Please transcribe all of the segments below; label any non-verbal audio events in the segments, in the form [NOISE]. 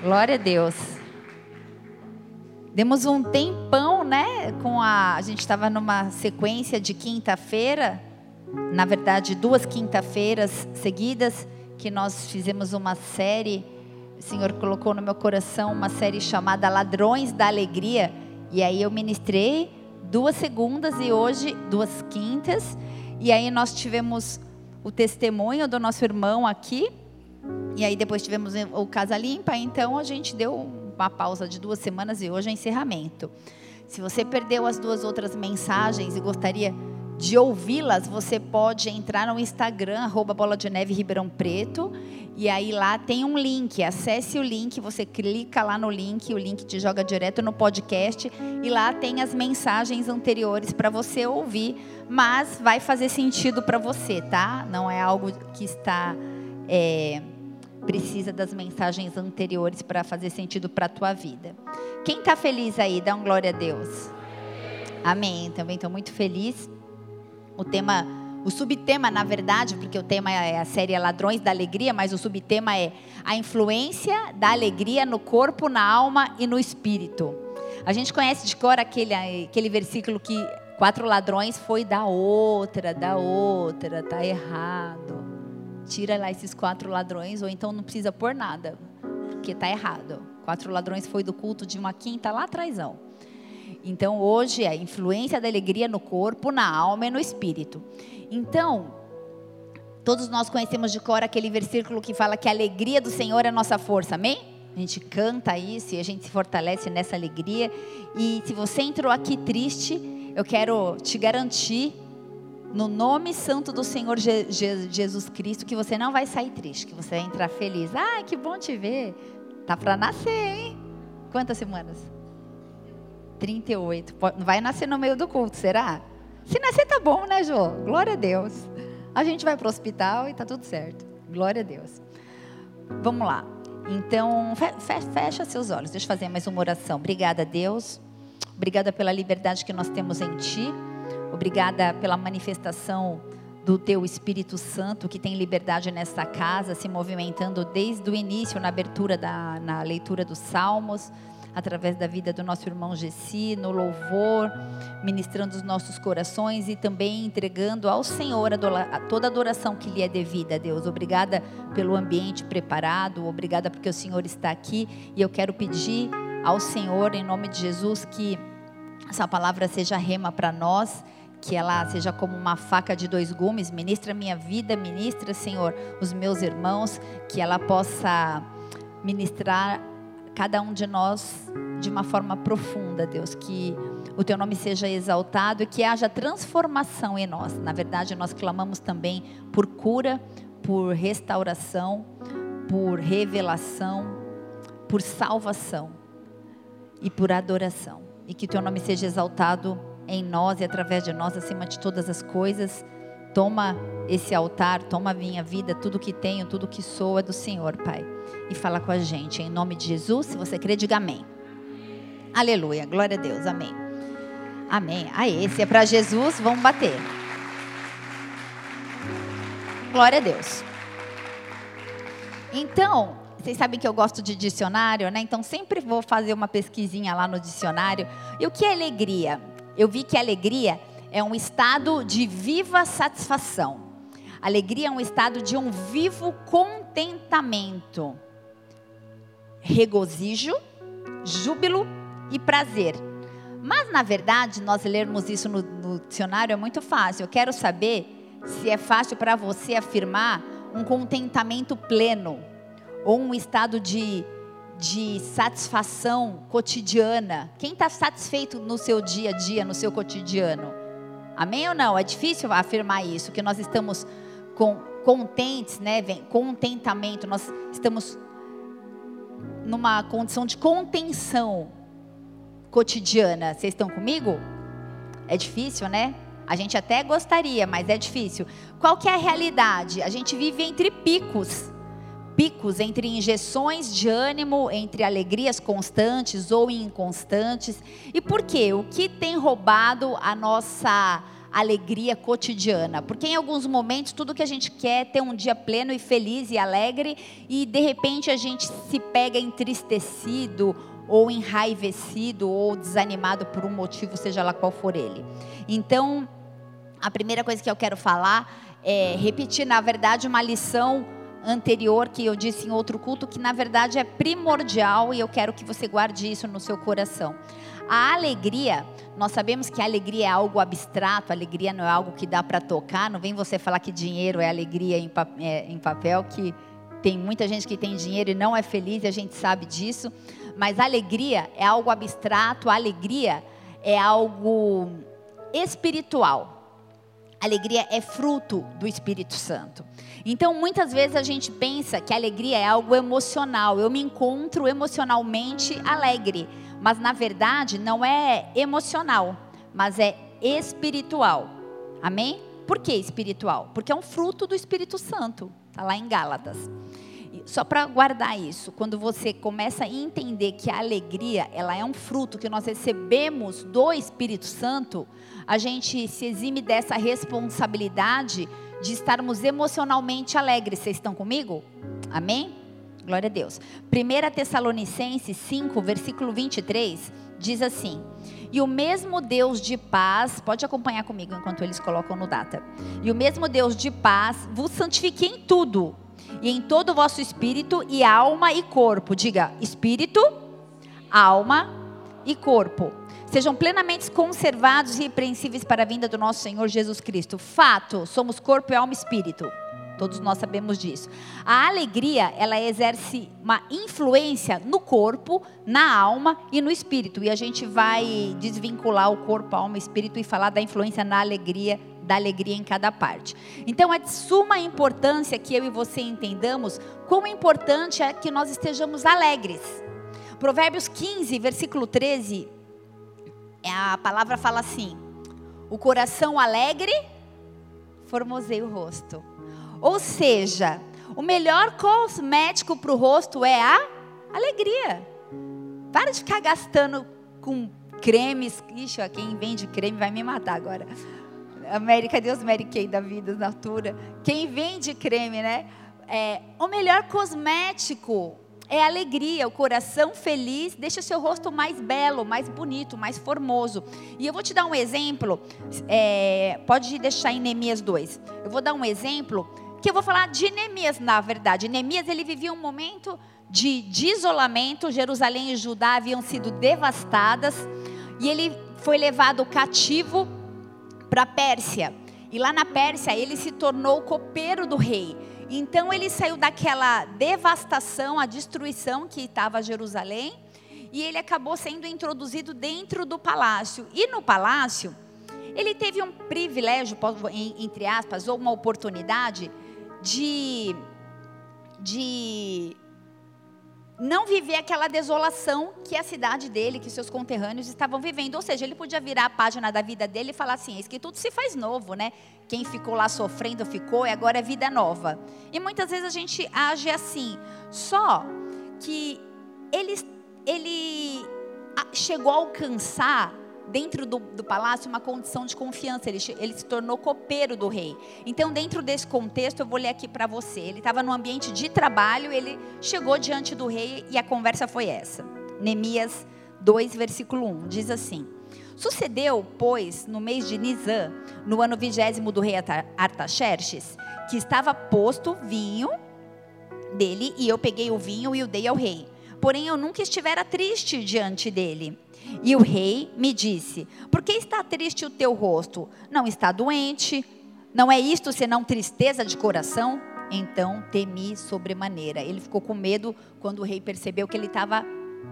Glória a Deus. Demos um tempão, né? Com a, a gente estava numa sequência de quinta-feira, na verdade, duas quinta-feiras seguidas, que nós fizemos uma série. O Senhor colocou no meu coração uma série chamada Ladrões da Alegria. E aí eu ministrei duas segundas e hoje duas quintas. E aí nós tivemos o testemunho do nosso irmão aqui e aí depois tivemos o Casa Limpa, então a gente deu uma pausa de duas semanas e hoje é encerramento. Se você perdeu as duas outras mensagens e gostaria de ouvi-las, você pode entrar no Instagram, arroba Bola de Neve Ribeirão Preto, e aí lá tem um link, acesse o link, você clica lá no link, o link te joga direto no podcast, e lá tem as mensagens anteriores para você ouvir, mas vai fazer sentido para você, tá? Não é algo que está... É, precisa das mensagens anteriores para fazer sentido para a tua vida. Quem está feliz aí, dá um glória a Deus. Amém. Também estou muito feliz. O tema, o subtema, na verdade, porque o tema é a série Ladrões da Alegria, mas o subtema é a influência da alegria no corpo, na alma e no espírito. A gente conhece de cor aquele, aquele versículo que quatro ladrões foi da outra, da outra, tá errado tira lá esses quatro ladrões, ou então não precisa pôr nada, porque está errado. Quatro ladrões foi do culto de uma quinta lá atrásão. Então hoje é a influência da alegria no corpo, na alma e no espírito. Então, todos nós conhecemos de cor aquele versículo que fala que a alegria do Senhor é a nossa força, amém? A gente canta isso e a gente se fortalece nessa alegria. E se você entrou aqui triste, eu quero te garantir no nome santo do Senhor Je Je Jesus Cristo, que você não vai sair triste, que você vai entrar feliz. Ah, que bom te ver. Tá para nascer, hein? Quantas semanas? 38. Não vai nascer no meio do culto, será? Se nascer tá bom, né, Jô? Glória a Deus. A gente vai para o hospital e tá tudo certo. Glória a Deus. Vamos lá. Então, fecha seus olhos. Deixa eu fazer mais uma oração. Obrigada, Deus. Obrigada pela liberdade que nós temos em Ti. Obrigada pela manifestação do teu Espírito Santo que tem liberdade nesta casa, se movimentando desde o início na abertura da na leitura dos Salmos, através da vida do nosso irmão Gessi, no louvor, ministrando os nossos corações e também entregando ao Senhor toda a adoração que lhe é devida, Deus. Obrigada pelo ambiente preparado, obrigada porque o Senhor está aqui e eu quero pedir ao Senhor em nome de Jesus que essa palavra seja rema para nós que ela seja como uma faca de dois gumes, ministra minha vida, ministra, Senhor, os meus irmãos, que ela possa ministrar cada um de nós de uma forma profunda, Deus, que o teu nome seja exaltado e que haja transformação em nós. Na verdade, nós clamamos também por cura, por restauração, por revelação, por salvação e por adoração. E que o teu nome seja exaltado em nós e através de nós, acima de todas as coisas. Toma esse altar, toma a minha vida, tudo que tenho, tudo que sou é do Senhor, Pai. E fala com a gente, em nome de Jesus. Se você crê, diga amém. Aleluia, glória a Deus, amém. Amém. Ah, esse é para Jesus, vamos bater. Glória a Deus. Então, vocês sabem que eu gosto de dicionário, né? Então sempre vou fazer uma pesquisinha lá no dicionário. E o que é alegria? Eu vi que alegria é um estado de viva satisfação. Alegria é um estado de um vivo contentamento, regozijo, júbilo e prazer. Mas, na verdade, nós lermos isso no, no dicionário é muito fácil. Eu quero saber se é fácil para você afirmar um contentamento pleno ou um estado de de satisfação cotidiana. Quem está satisfeito no seu dia a dia, no seu cotidiano? Amém ou não? É difícil afirmar isso, que nós estamos com, contentes, né? Contentamento, nós estamos numa condição de contenção cotidiana. Vocês estão comigo? É difícil, né? A gente até gostaria, mas é difícil. Qual que é a realidade? A gente vive entre picos picos entre injeções de ânimo, entre alegrias constantes ou inconstantes. E por quê? O que tem roubado a nossa alegria cotidiana. Porque em alguns momentos tudo que a gente quer é ter um dia pleno e feliz e alegre e de repente a gente se pega entristecido ou enraivecido ou desanimado por um motivo, seja lá qual for ele. Então, a primeira coisa que eu quero falar é repetir, na verdade, uma lição anterior que eu disse em outro culto, que na verdade é primordial e eu quero que você guarde isso no seu coração. A alegria, nós sabemos que a alegria é algo abstrato, a alegria não é algo que dá para tocar, não vem você falar que dinheiro é alegria em, é, em papel, que tem muita gente que tem dinheiro e não é feliz, e a gente sabe disso, mas a alegria é algo abstrato, a alegria é algo espiritual. Alegria é fruto do Espírito Santo. Então, muitas vezes a gente pensa que alegria é algo emocional. Eu me encontro emocionalmente alegre, mas na verdade não é emocional, mas é espiritual. Amém? Por que espiritual? Porque é um fruto do Espírito Santo. Está lá em Gálatas. Só para guardar isso, quando você começa a entender que a alegria, ela é um fruto que nós recebemos do Espírito Santo, a gente se exime dessa responsabilidade de estarmos emocionalmente alegres. Vocês estão comigo? Amém? Glória a Deus. 1 Tessalonicenses 5, versículo 23, diz assim: E o mesmo Deus de paz, pode acompanhar comigo enquanto eles colocam no data. E o mesmo Deus de paz vos santifique em tudo, e em todo o vosso espírito e alma e corpo. Diga: espírito, alma e corpo sejam plenamente conservados e irrepreensíveis para a vinda do nosso Senhor Jesus Cristo. Fato, somos corpo, alma e espírito. Todos nós sabemos disso. A alegria, ela exerce uma influência no corpo, na alma e no espírito. E a gente vai desvincular o corpo, alma e espírito e falar da influência na alegria, da alegria em cada parte. Então é de suma importância que eu e você entendamos como importante é que nós estejamos alegres. Provérbios 15, versículo 13 é, a palavra fala assim: o coração alegre formoseia o rosto. Ou seja, o melhor cosmético para o rosto é a alegria. Para de ficar gastando com cremes. Ixi, quem vende creme vai me matar agora. América, Deus Mary Kay da vida, Natura. Quem vende creme, né? É, o melhor cosmético é alegria, o coração feliz deixa seu rosto mais belo, mais bonito, mais formoso. E eu vou te dar um exemplo, é, pode deixar em Neemias 2. Eu vou dar um exemplo que eu vou falar de Neemias, na verdade. Neemias, ele vivia um momento de, de isolamento, Jerusalém e Judá haviam sido devastadas, e ele foi levado cativo para a Pérsia. E lá na Pérsia, ele se tornou copeiro do rei. Então ele saiu daquela devastação, a destruição que estava Jerusalém, e ele acabou sendo introduzido dentro do palácio. E no palácio, ele teve um privilégio, entre aspas, ou uma oportunidade de, de não viver aquela desolação que a cidade dele, que seus conterrâneos estavam vivendo. Ou seja, ele podia virar a página da vida dele e falar assim: é que tudo se faz novo, né? Quem ficou lá sofrendo ficou e agora é vida nova. E muitas vezes a gente age assim. Só que ele, ele chegou a alcançar dentro do, do, palácio uma condição de confiança. Ele, ele, se tornou copeiro do rei. Então, dentro desse contexto, eu vou ler aqui para você. Ele estava no ambiente de trabalho, ele chegou diante do rei e a conversa foi essa. Neemias 2, versículo 1, diz assim: Sucedeu, pois, no mês de Nisan, no ano vigésimo do rei Artaxerxes, que estava posto vinho dele, e eu peguei o vinho e o dei ao rei. Porém, eu nunca estivera triste diante dele. E o rei me disse: Por que está triste o teu rosto? Não está doente? Não é isto senão tristeza de coração? Então temi sobremaneira. Ele ficou com medo quando o rei percebeu que ele estava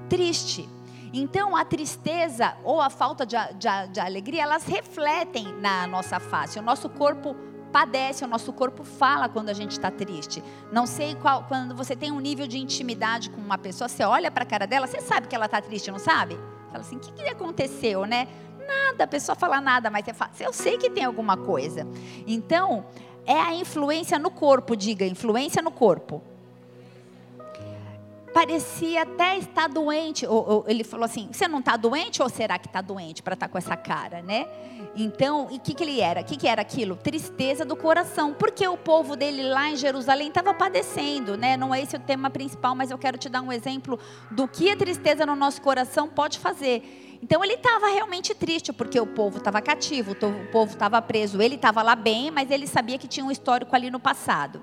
triste. Então a tristeza ou a falta de, de, de alegria, elas refletem na nossa face. O nosso corpo padece, o nosso corpo fala quando a gente está triste. Não sei qual, quando você tem um nível de intimidade com uma pessoa, você olha para a cara dela, você sabe que ela está triste, não sabe? Fala assim, o que, que aconteceu, né? Nada, a pessoa fala nada, mas eu sei que tem alguma coisa. Então, é a influência no corpo, diga, influência no corpo. Parecia até estar doente. Ou, ou, ele falou assim: Você não está doente ou será que está doente para estar tá com essa cara, né? Então, e o que, que ele era? O que, que era aquilo? Tristeza do coração. Porque o povo dele lá em Jerusalém estava padecendo, né? Não é esse o tema principal, mas eu quero te dar um exemplo do que a tristeza no nosso coração pode fazer. Então ele estava realmente triste, porque o povo estava cativo, o povo estava preso. Ele estava lá bem, mas ele sabia que tinha um histórico ali no passado.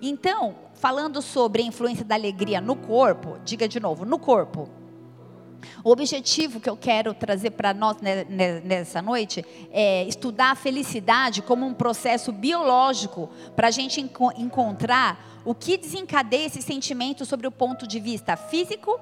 Então, falando sobre a influência da alegria no corpo, diga de novo, no corpo. O objetivo que eu quero trazer para nós nessa noite é estudar a felicidade como um processo biológico para a gente enco encontrar o que desencadeia esse sentimento sobre o ponto de vista físico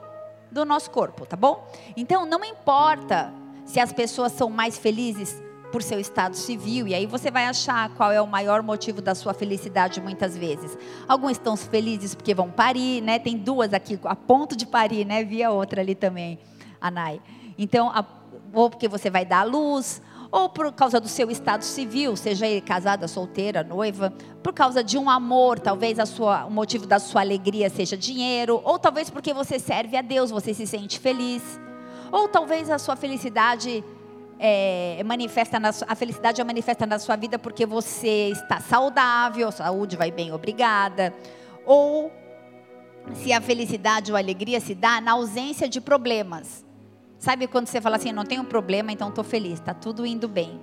do nosso corpo, tá bom? Então não importa se as pessoas são mais felizes por seu estado civil, e aí você vai achar qual é o maior motivo da sua felicidade muitas vezes. Alguns estão felizes porque vão parir, né? Tem duas aqui a ponto de parir, né? Vi a outra ali também, a Nai. Então, a, ou porque você vai dar à luz, ou por causa do seu estado civil, seja ele casada, solteira, noiva, por causa de um amor, talvez a sua, o motivo da sua alegria seja dinheiro, ou talvez porque você serve a Deus, você se sente feliz, ou talvez a sua felicidade é, manifesta na, a felicidade é manifesta na sua vida porque você está saudável, saúde vai bem, obrigada. Ou se a felicidade ou a alegria se dá na ausência de problemas. Sabe quando você fala assim, não tenho problema, então estou feliz, está tudo indo bem.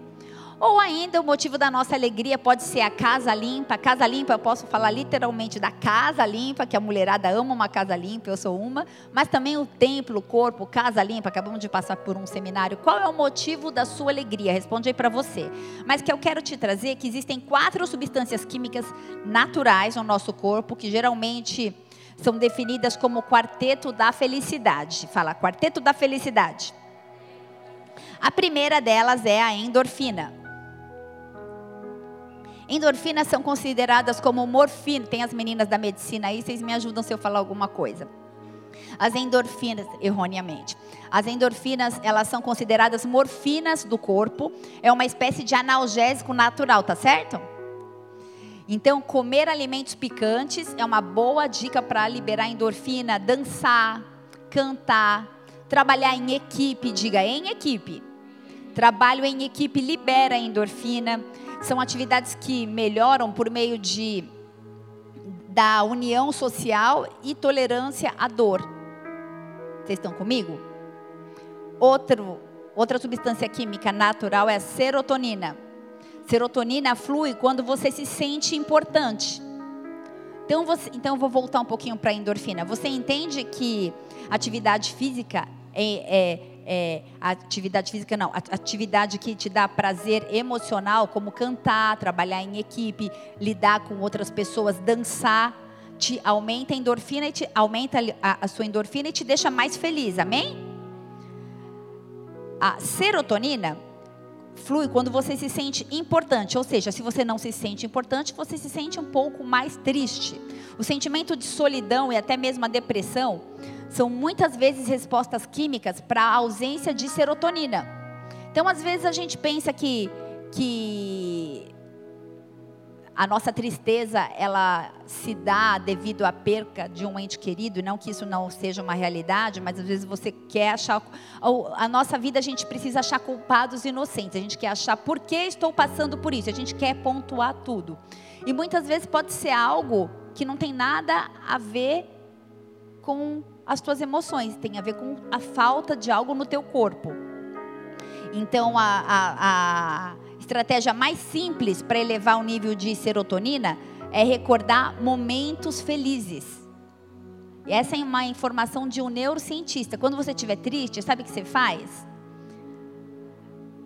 Ou ainda o motivo da nossa alegria pode ser a casa limpa. Casa limpa, eu posso falar literalmente da casa limpa, que a mulherada ama uma casa limpa, eu sou uma. Mas também o templo, o corpo, casa limpa. Acabamos de passar por um seminário. Qual é o motivo da sua alegria? Responde aí para você. Mas que eu quero te trazer é que existem quatro substâncias químicas naturais no nosso corpo que geralmente são definidas como quarteto da felicidade. Fala, quarteto da felicidade. A primeira delas é a endorfina. Endorfinas são consideradas como morfina. Tem as meninas da medicina aí, vocês me ajudam se eu falar alguma coisa. As endorfinas, erroneamente. As endorfinas, elas são consideradas morfinas do corpo. É uma espécie de analgésico natural, tá certo? Então, comer alimentos picantes é uma boa dica para liberar endorfina, dançar, cantar, trabalhar em equipe, diga em equipe. Trabalho em equipe libera endorfina. São atividades que melhoram por meio de da união social e tolerância à dor. Vocês estão comigo? Outro, outra substância química natural é a serotonina. Serotonina flui quando você se sente importante. Então, você, então eu vou voltar um pouquinho para a endorfina. Você entende que atividade física é, é é, atividade física, não, atividade que te dá prazer emocional, como cantar, trabalhar em equipe, lidar com outras pessoas, dançar, te aumenta a endorfina e te aumenta a, a sua endorfina e te deixa mais feliz, amém? A serotonina flui quando você se sente importante, ou seja, se você não se sente importante, você se sente um pouco mais triste. O sentimento de solidão e até mesmo a depressão são muitas vezes respostas químicas para a ausência de serotonina. Então, às vezes a gente pensa que que a nossa tristeza ela se dá devido à perca de um ente querido, não que isso não seja uma realidade, mas às vezes você quer achar a nossa vida a gente precisa achar culpados inocentes, a gente quer achar por que estou passando por isso, a gente quer pontuar tudo. E muitas vezes pode ser algo que não tem nada a ver com as tuas emoções, tem a ver com a falta de algo no teu corpo. Então a, a, a estratégia mais simples para elevar o nível de serotonina é recordar momentos felizes. E essa é uma informação de um neurocientista. Quando você estiver triste, sabe o que você faz?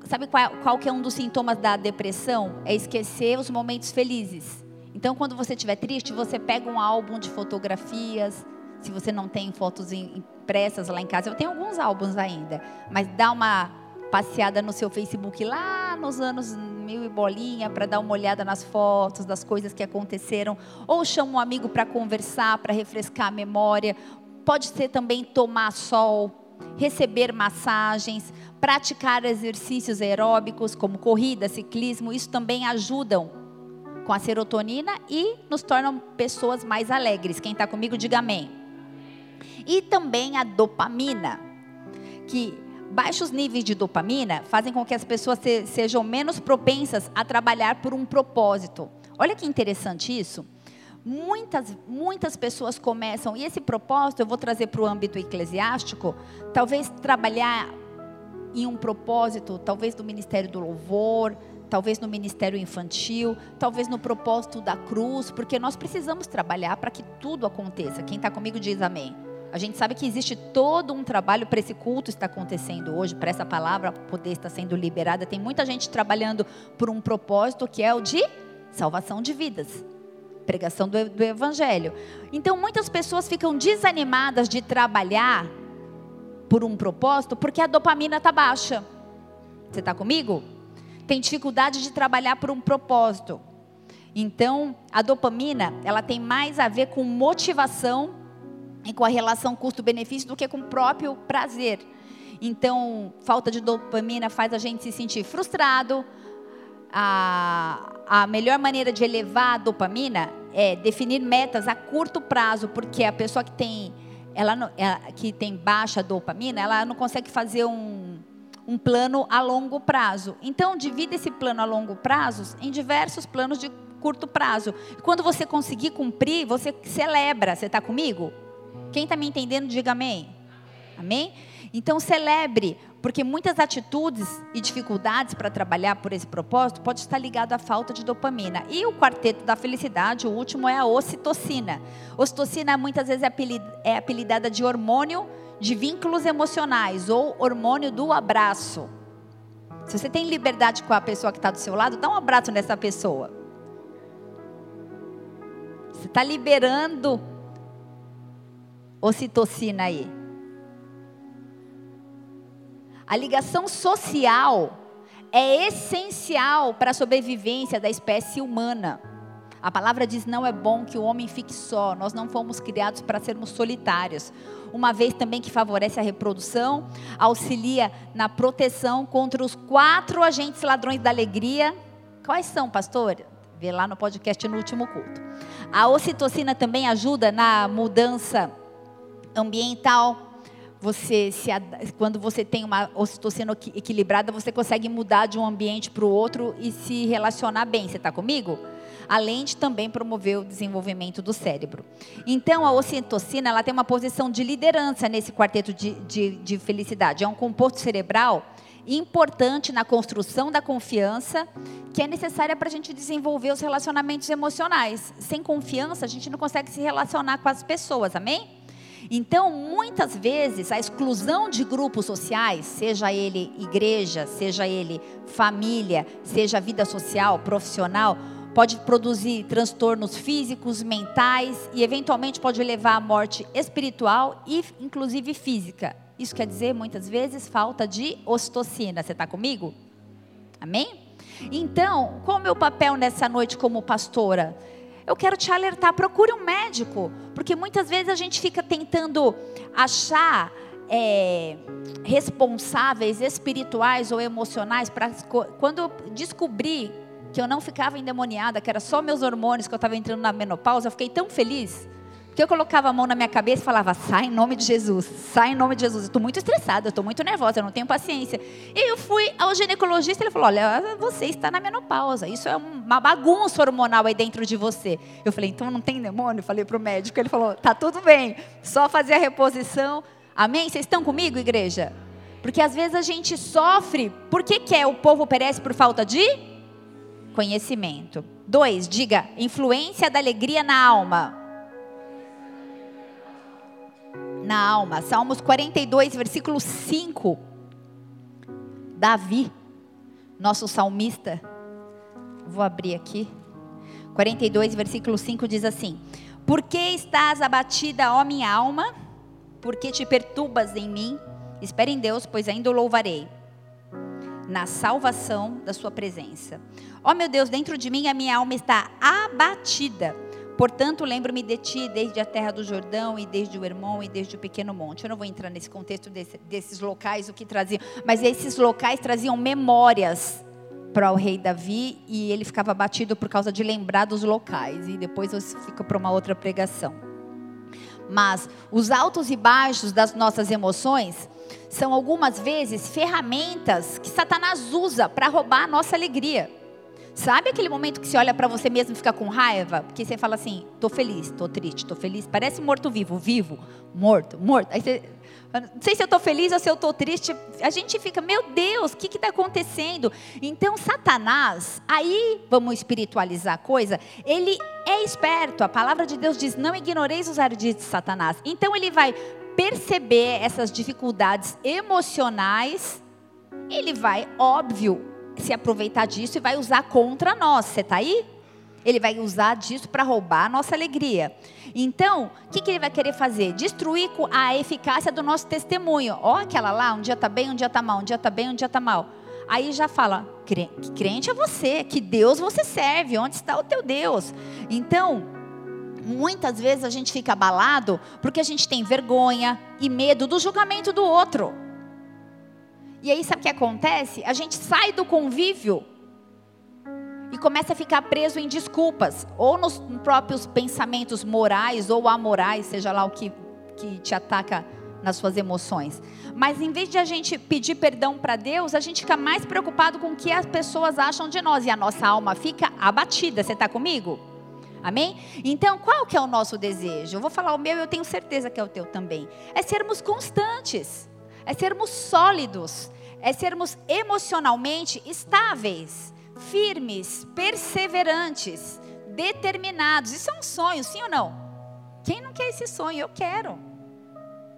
Sabe qual, qual que é um dos sintomas da depressão? É esquecer os momentos felizes. Então, quando você estiver triste, você pega um álbum de fotografias. Se você não tem fotos impressas lá em casa, eu tenho alguns álbuns ainda. Mas dá uma passeada no seu Facebook lá nos anos mil e bolinha para dar uma olhada nas fotos das coisas que aconteceram, ou chama um amigo para conversar, para refrescar a memória. Pode ser também tomar sol, receber massagens, praticar exercícios aeróbicos como corrida, ciclismo, isso também ajudam com a serotonina e nos tornam pessoas mais alegres. Quem está comigo, diga amém. E também a dopamina, que baixos níveis de dopamina fazem com que as pessoas se, sejam menos propensas a trabalhar por um propósito. Olha que interessante isso. Muitas, muitas pessoas começam, e esse propósito eu vou trazer para o âmbito eclesiástico, talvez trabalhar em um propósito, talvez do Ministério do Louvor, talvez no ministério infantil, talvez no propósito da cruz, porque nós precisamos trabalhar para que tudo aconteça. Quem está comigo diz amém. A gente sabe que existe todo um trabalho para esse culto estar acontecendo hoje, para essa palavra poder estar sendo liberada. Tem muita gente trabalhando por um propósito que é o de salvação de vidas, pregação do, do Evangelho. Então, muitas pessoas ficam desanimadas de trabalhar por um propósito porque a dopamina está baixa. Você está comigo? Tem dificuldade de trabalhar por um propósito. Então, a dopamina, ela tem mais a ver com motivação e com a relação custo-benefício do que com o próprio prazer. Então, falta de dopamina faz a gente se sentir frustrado. A, a melhor maneira de elevar a dopamina é definir metas a curto prazo, porque a pessoa que tem, ela, ela que tem baixa dopamina, ela não consegue fazer um, um plano a longo prazo. Então, divida esse plano a longo prazo em diversos planos de curto prazo. Quando você conseguir cumprir, você celebra. Você está comigo? Quem está me entendendo, diga amém. Amém? Então celebre, porque muitas atitudes e dificuldades para trabalhar por esse propósito pode estar ligado à falta de dopamina. E o quarteto da felicidade, o último é a ocitocina. Ocitocina muitas vezes é, é apelidada de hormônio de vínculos emocionais ou hormônio do abraço. Se você tem liberdade com a pessoa que está do seu lado, dá um abraço nessa pessoa. Você está liberando ocitocina aí. A ligação social é essencial para a sobrevivência da espécie humana. A palavra diz: não é bom que o homem fique só, nós não fomos criados para sermos solitários. Uma vez também que favorece a reprodução, auxilia na proteção contra os quatro agentes ladrões da alegria. Quais são, pastor? Vê lá no podcast no último culto. A ocitocina também ajuda na mudança ambiental. Você se, quando você tem uma ocitocina equilibrada, você consegue mudar de um ambiente para o outro e se relacionar bem. Você está comigo? Além de também promover o desenvolvimento do cérebro. Então, a ocitocina ela tem uma posição de liderança nesse quarteto de, de, de felicidade. É um composto cerebral importante na construção da confiança que é necessária para a gente desenvolver os relacionamentos emocionais. Sem confiança, a gente não consegue se relacionar com as pessoas, amém? Então, muitas vezes, a exclusão de grupos sociais, seja ele igreja, seja ele família, seja vida social, profissional, pode produzir transtornos físicos, mentais e, eventualmente, pode levar à morte espiritual e, inclusive, física. Isso quer dizer, muitas vezes, falta de ocitocina. Você está comigo? Amém? Então, qual é o meu papel nessa noite como pastora? Eu quero te alertar, procure um médico, porque muitas vezes a gente fica tentando achar é, responsáveis espirituais ou emocionais para quando eu descobri que eu não ficava endemoniada, que era só meus hormônios que eu estava entrando na menopausa, eu fiquei tão feliz que eu colocava a mão na minha cabeça e falava: sai em nome de Jesus, sai em nome de Jesus. Eu estou muito estressada, eu estou muito nervosa, eu não tenho paciência. E eu fui ao ginecologista e ele falou: olha, você está na menopausa, isso é uma bagunça hormonal aí dentro de você. Eu falei: então não tem demônio? Falei para o médico, ele falou: tá tudo bem, só fazer a reposição. Amém? Vocês estão comigo, igreja? Porque às vezes a gente sofre, por que, que é? O povo perece por falta de conhecimento. Dois, diga, influência da alegria na alma na alma. Salmos 42, versículo 5. Davi, nosso salmista, vou abrir aqui. 42, versículo 5 diz assim: Por que estás abatida, ó minha alma? Por que te perturbas em mim? Espere em Deus, pois ainda o louvarei. Na salvação da sua presença. Ó meu Deus, dentro de mim a minha alma está abatida Portanto, lembro-me de ti desde a terra do Jordão e desde o Hermon e desde o pequeno monte. Eu não vou entrar nesse contexto desse, desses locais, o que traziam, mas esses locais traziam memórias para o rei Davi e ele ficava batido por causa de lembrar dos locais. E depois eu fico para uma outra pregação. Mas os altos e baixos das nossas emoções são algumas vezes ferramentas que Satanás usa para roubar a nossa alegria. Sabe aquele momento que você olha para você mesmo e fica com raiva? Porque você fala assim: tô feliz, tô triste, tô feliz. Parece morto-vivo, vivo, morto, morto. Aí você, não sei se eu estou feliz ou se eu estou triste. A gente fica, meu Deus, o que está acontecendo? Então, Satanás, aí vamos espiritualizar a coisa, ele é esperto. A palavra de Deus diz: não ignoreis os ardis de Satanás. Então, ele vai perceber essas dificuldades emocionais, ele vai, óbvio, se aproveitar disso e vai usar contra nós. Você está aí? Ele vai usar disso para roubar a nossa alegria. Então, o que, que, ele vai querer fazer? Destruir a eficácia do nosso testemunho. Ó, aquela lá, um dia está bem, um dia está mal, um dia está bem, um dia está mal. Aí já fala, que crente é você, que Deus você serve, onde está o teu Deus? Então, muitas vezes a gente fica abalado porque a gente tem vergonha e medo do julgamento do outro. E aí sabe o que acontece? A gente sai do convívio e começa a ficar preso em desculpas, ou nos próprios pensamentos morais ou amorais, seja lá o que, que te ataca nas suas emoções. Mas em vez de a gente pedir perdão para Deus, a gente fica mais preocupado com o que as pessoas acham de nós e a nossa alma fica abatida. Você está comigo? Amém? Então, qual que é o nosso desejo? Eu vou falar o meu eu tenho certeza que é o teu também. É sermos constantes é sermos sólidos, é sermos emocionalmente estáveis, firmes, perseverantes, determinados. Isso é um sonho, sim ou não? Quem não quer esse sonho? Eu quero.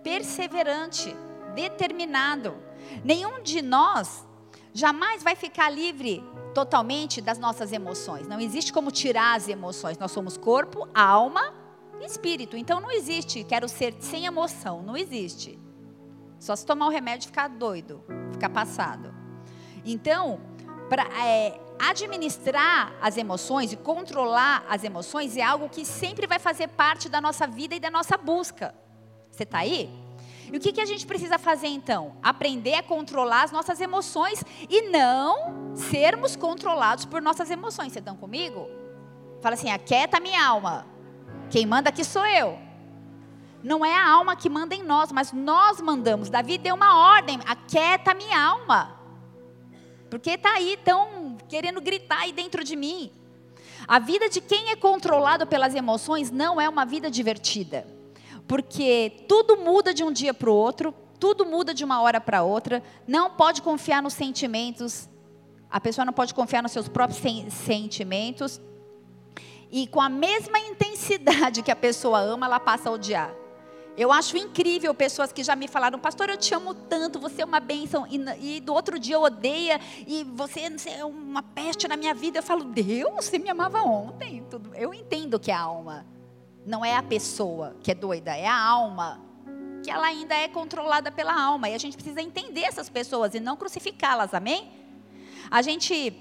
Perseverante, determinado. Nenhum de nós jamais vai ficar livre totalmente das nossas emoções. Não existe como tirar as emoções. Nós somos corpo, alma espírito. Então não existe, quero ser sem emoção. Não existe. Só se tomar o remédio ficar doido, ficar passado. Então, para é, administrar as emoções e controlar as emoções é algo que sempre vai fazer parte da nossa vida e da nossa busca. Você está aí? E o que, que a gente precisa fazer então? Aprender a controlar as nossas emoções e não sermos controlados por nossas emoções. Vocês estão comigo? Fala assim: aquieta minha alma. Quem manda aqui sou eu. Não é a alma que manda em nós, mas nós mandamos. Davi deu uma ordem: aquieta minha alma. Porque está aí tão querendo gritar aí dentro de mim. A vida de quem é controlado pelas emoções não é uma vida divertida. Porque tudo muda de um dia para o outro, tudo muda de uma hora para outra. Não pode confiar nos sentimentos. A pessoa não pode confiar nos seus próprios sentimentos. E com a mesma intensidade que a pessoa ama, ela passa a odiar. Eu acho incrível pessoas que já me falaram, pastor, eu te amo tanto, você é uma bênção, e, e do outro dia eu odeia, e você, você, é uma peste na minha vida. Eu falo, Deus, você me amava ontem. Tudo. Eu entendo que é a alma, não é a pessoa que é doida, é a alma, que ela ainda é controlada pela alma, e a gente precisa entender essas pessoas e não crucificá-las, amém? A gente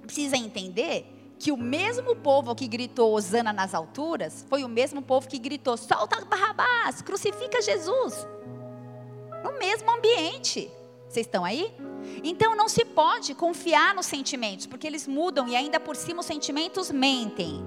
precisa entender que o mesmo povo que gritou Osana nas alturas foi o mesmo povo que gritou: solta Barrabás, crucifica Jesus. No mesmo ambiente. Vocês estão aí? Então não se pode confiar nos sentimentos, porque eles mudam e ainda por cima os sentimentos mentem.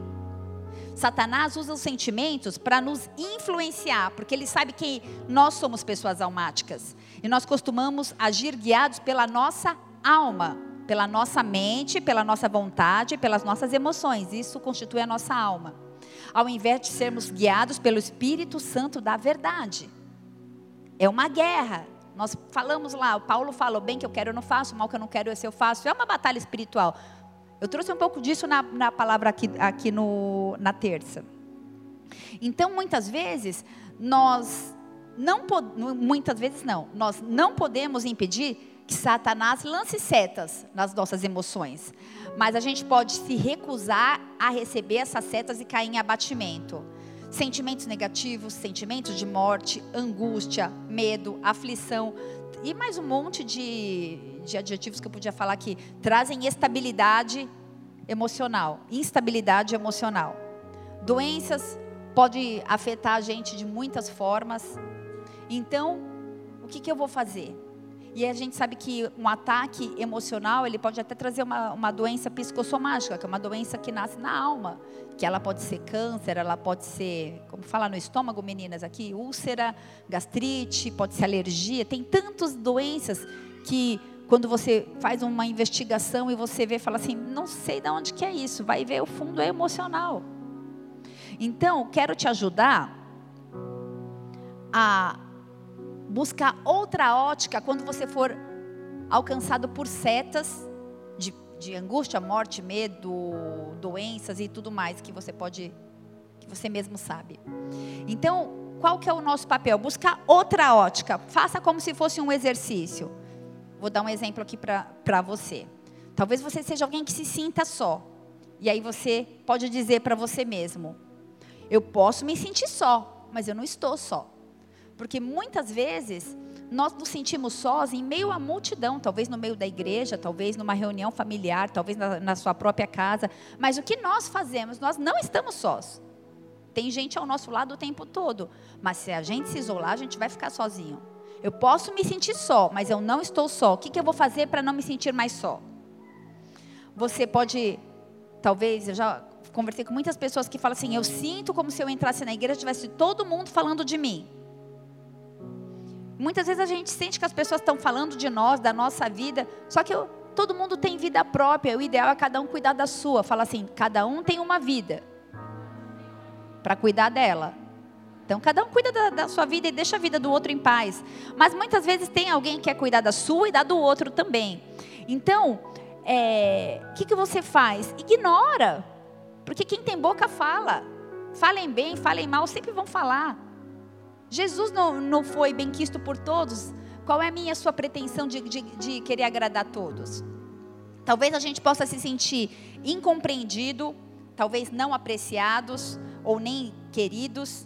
Satanás usa os sentimentos para nos influenciar, porque ele sabe que nós somos pessoas almáticas e nós costumamos agir guiados pela nossa alma pela nossa mente, pela nossa vontade, pelas nossas emoções. Isso constitui a nossa alma. Ao invés de sermos guiados pelo Espírito Santo da verdade. É uma guerra. Nós falamos lá, o Paulo falou, bem que eu quero eu não faço, mal que eu não quero esse eu faço. É uma batalha espiritual. Eu trouxe um pouco disso na, na palavra aqui, aqui no, na terça. Então, muitas vezes, nós não, muitas vezes não, nós não podemos impedir que Satanás lance setas nas nossas emoções. Mas a gente pode se recusar a receber essas setas e cair em abatimento. Sentimentos negativos, sentimentos de morte, angústia, medo, aflição e mais um monte de, de adjetivos que eu podia falar aqui, trazem estabilidade emocional, instabilidade emocional. Doenças podem afetar a gente de muitas formas. Então, o que, que eu vou fazer? E a gente sabe que um ataque emocional, ele pode até trazer uma, uma doença psicossomática, que é uma doença que nasce na alma. Que ela pode ser câncer, ela pode ser, como fala no estômago, meninas, aqui, úlcera, gastrite, pode ser alergia. Tem tantas doenças que quando você faz uma investigação e você vê, fala assim, não sei de onde que é isso, vai ver o fundo é emocional. Então, quero te ajudar a buscar outra ótica quando você for alcançado por setas de, de angústia, morte, medo, doenças e tudo mais que você pode, que você mesmo sabe. Então, qual que é o nosso papel? Buscar outra ótica. Faça como se fosse um exercício. Vou dar um exemplo aqui para você. Talvez você seja alguém que se sinta só. E aí você pode dizer para você mesmo: Eu posso me sentir só, mas eu não estou só. Porque muitas vezes nós nos sentimos sós em meio à multidão, talvez no meio da igreja, talvez numa reunião familiar, talvez na, na sua própria casa. Mas o que nós fazemos? Nós não estamos sós. Tem gente ao nosso lado o tempo todo. Mas se a gente se isolar, a gente vai ficar sozinho. Eu posso me sentir só, mas eu não estou só. O que, que eu vou fazer para não me sentir mais só? Você pode, talvez, eu já conversei com muitas pessoas que falam assim: eu sinto como se eu entrasse na igreja tivesse todo mundo falando de mim. Muitas vezes a gente sente que as pessoas estão falando de nós, da nossa vida, só que eu, todo mundo tem vida própria. O ideal é cada um cuidar da sua. Fala assim: cada um tem uma vida para cuidar dela. Então, cada um cuida da, da, sua vida e deixa a vida do outro em paz. Mas muitas vezes tem alguém que quer cuidar da sua e da do outro também. Então, o é, que, que você faz? Ignora. Porque quem tem boca fala. Falem bem, falem mal, sempre vão falar. Jesus não, não foi bem quisto por todos. Qual é a minha sua pretensão de, de, de querer agradar a todos? Talvez a gente possa se sentir incompreendido, talvez não apreciados ou nem queridos,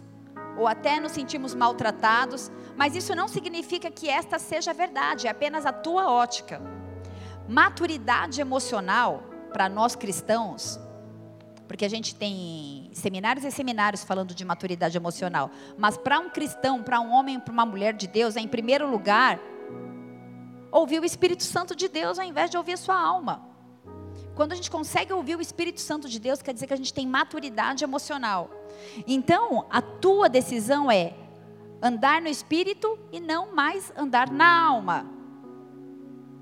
ou até nos sentimos maltratados, mas isso não significa que esta seja a verdade, é apenas a tua ótica. Maturidade emocional para nós cristãos porque a gente tem seminários e seminários falando de maturidade emocional. Mas para um cristão, para um homem, para uma mulher de Deus, é em primeiro lugar ouvir o Espírito Santo de Deus ao invés de ouvir a sua alma. Quando a gente consegue ouvir o Espírito Santo de Deus, quer dizer que a gente tem maturidade emocional. Então, a tua decisão é andar no Espírito e não mais andar na alma.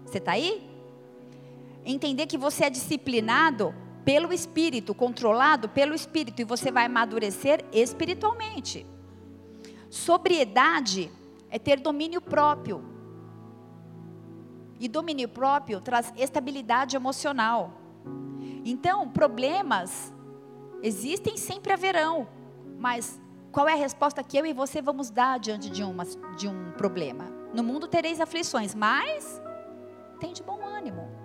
Você está aí? Entender que você é disciplinado pelo Espírito, controlado pelo Espírito, e você vai amadurecer espiritualmente. Sobriedade é ter domínio próprio. E domínio próprio traz estabilidade emocional. Então, problemas existem, sempre haverão. Mas qual é a resposta que eu e você vamos dar diante de, uma, de um problema? No mundo tereis aflições, mas tem de bom ânimo.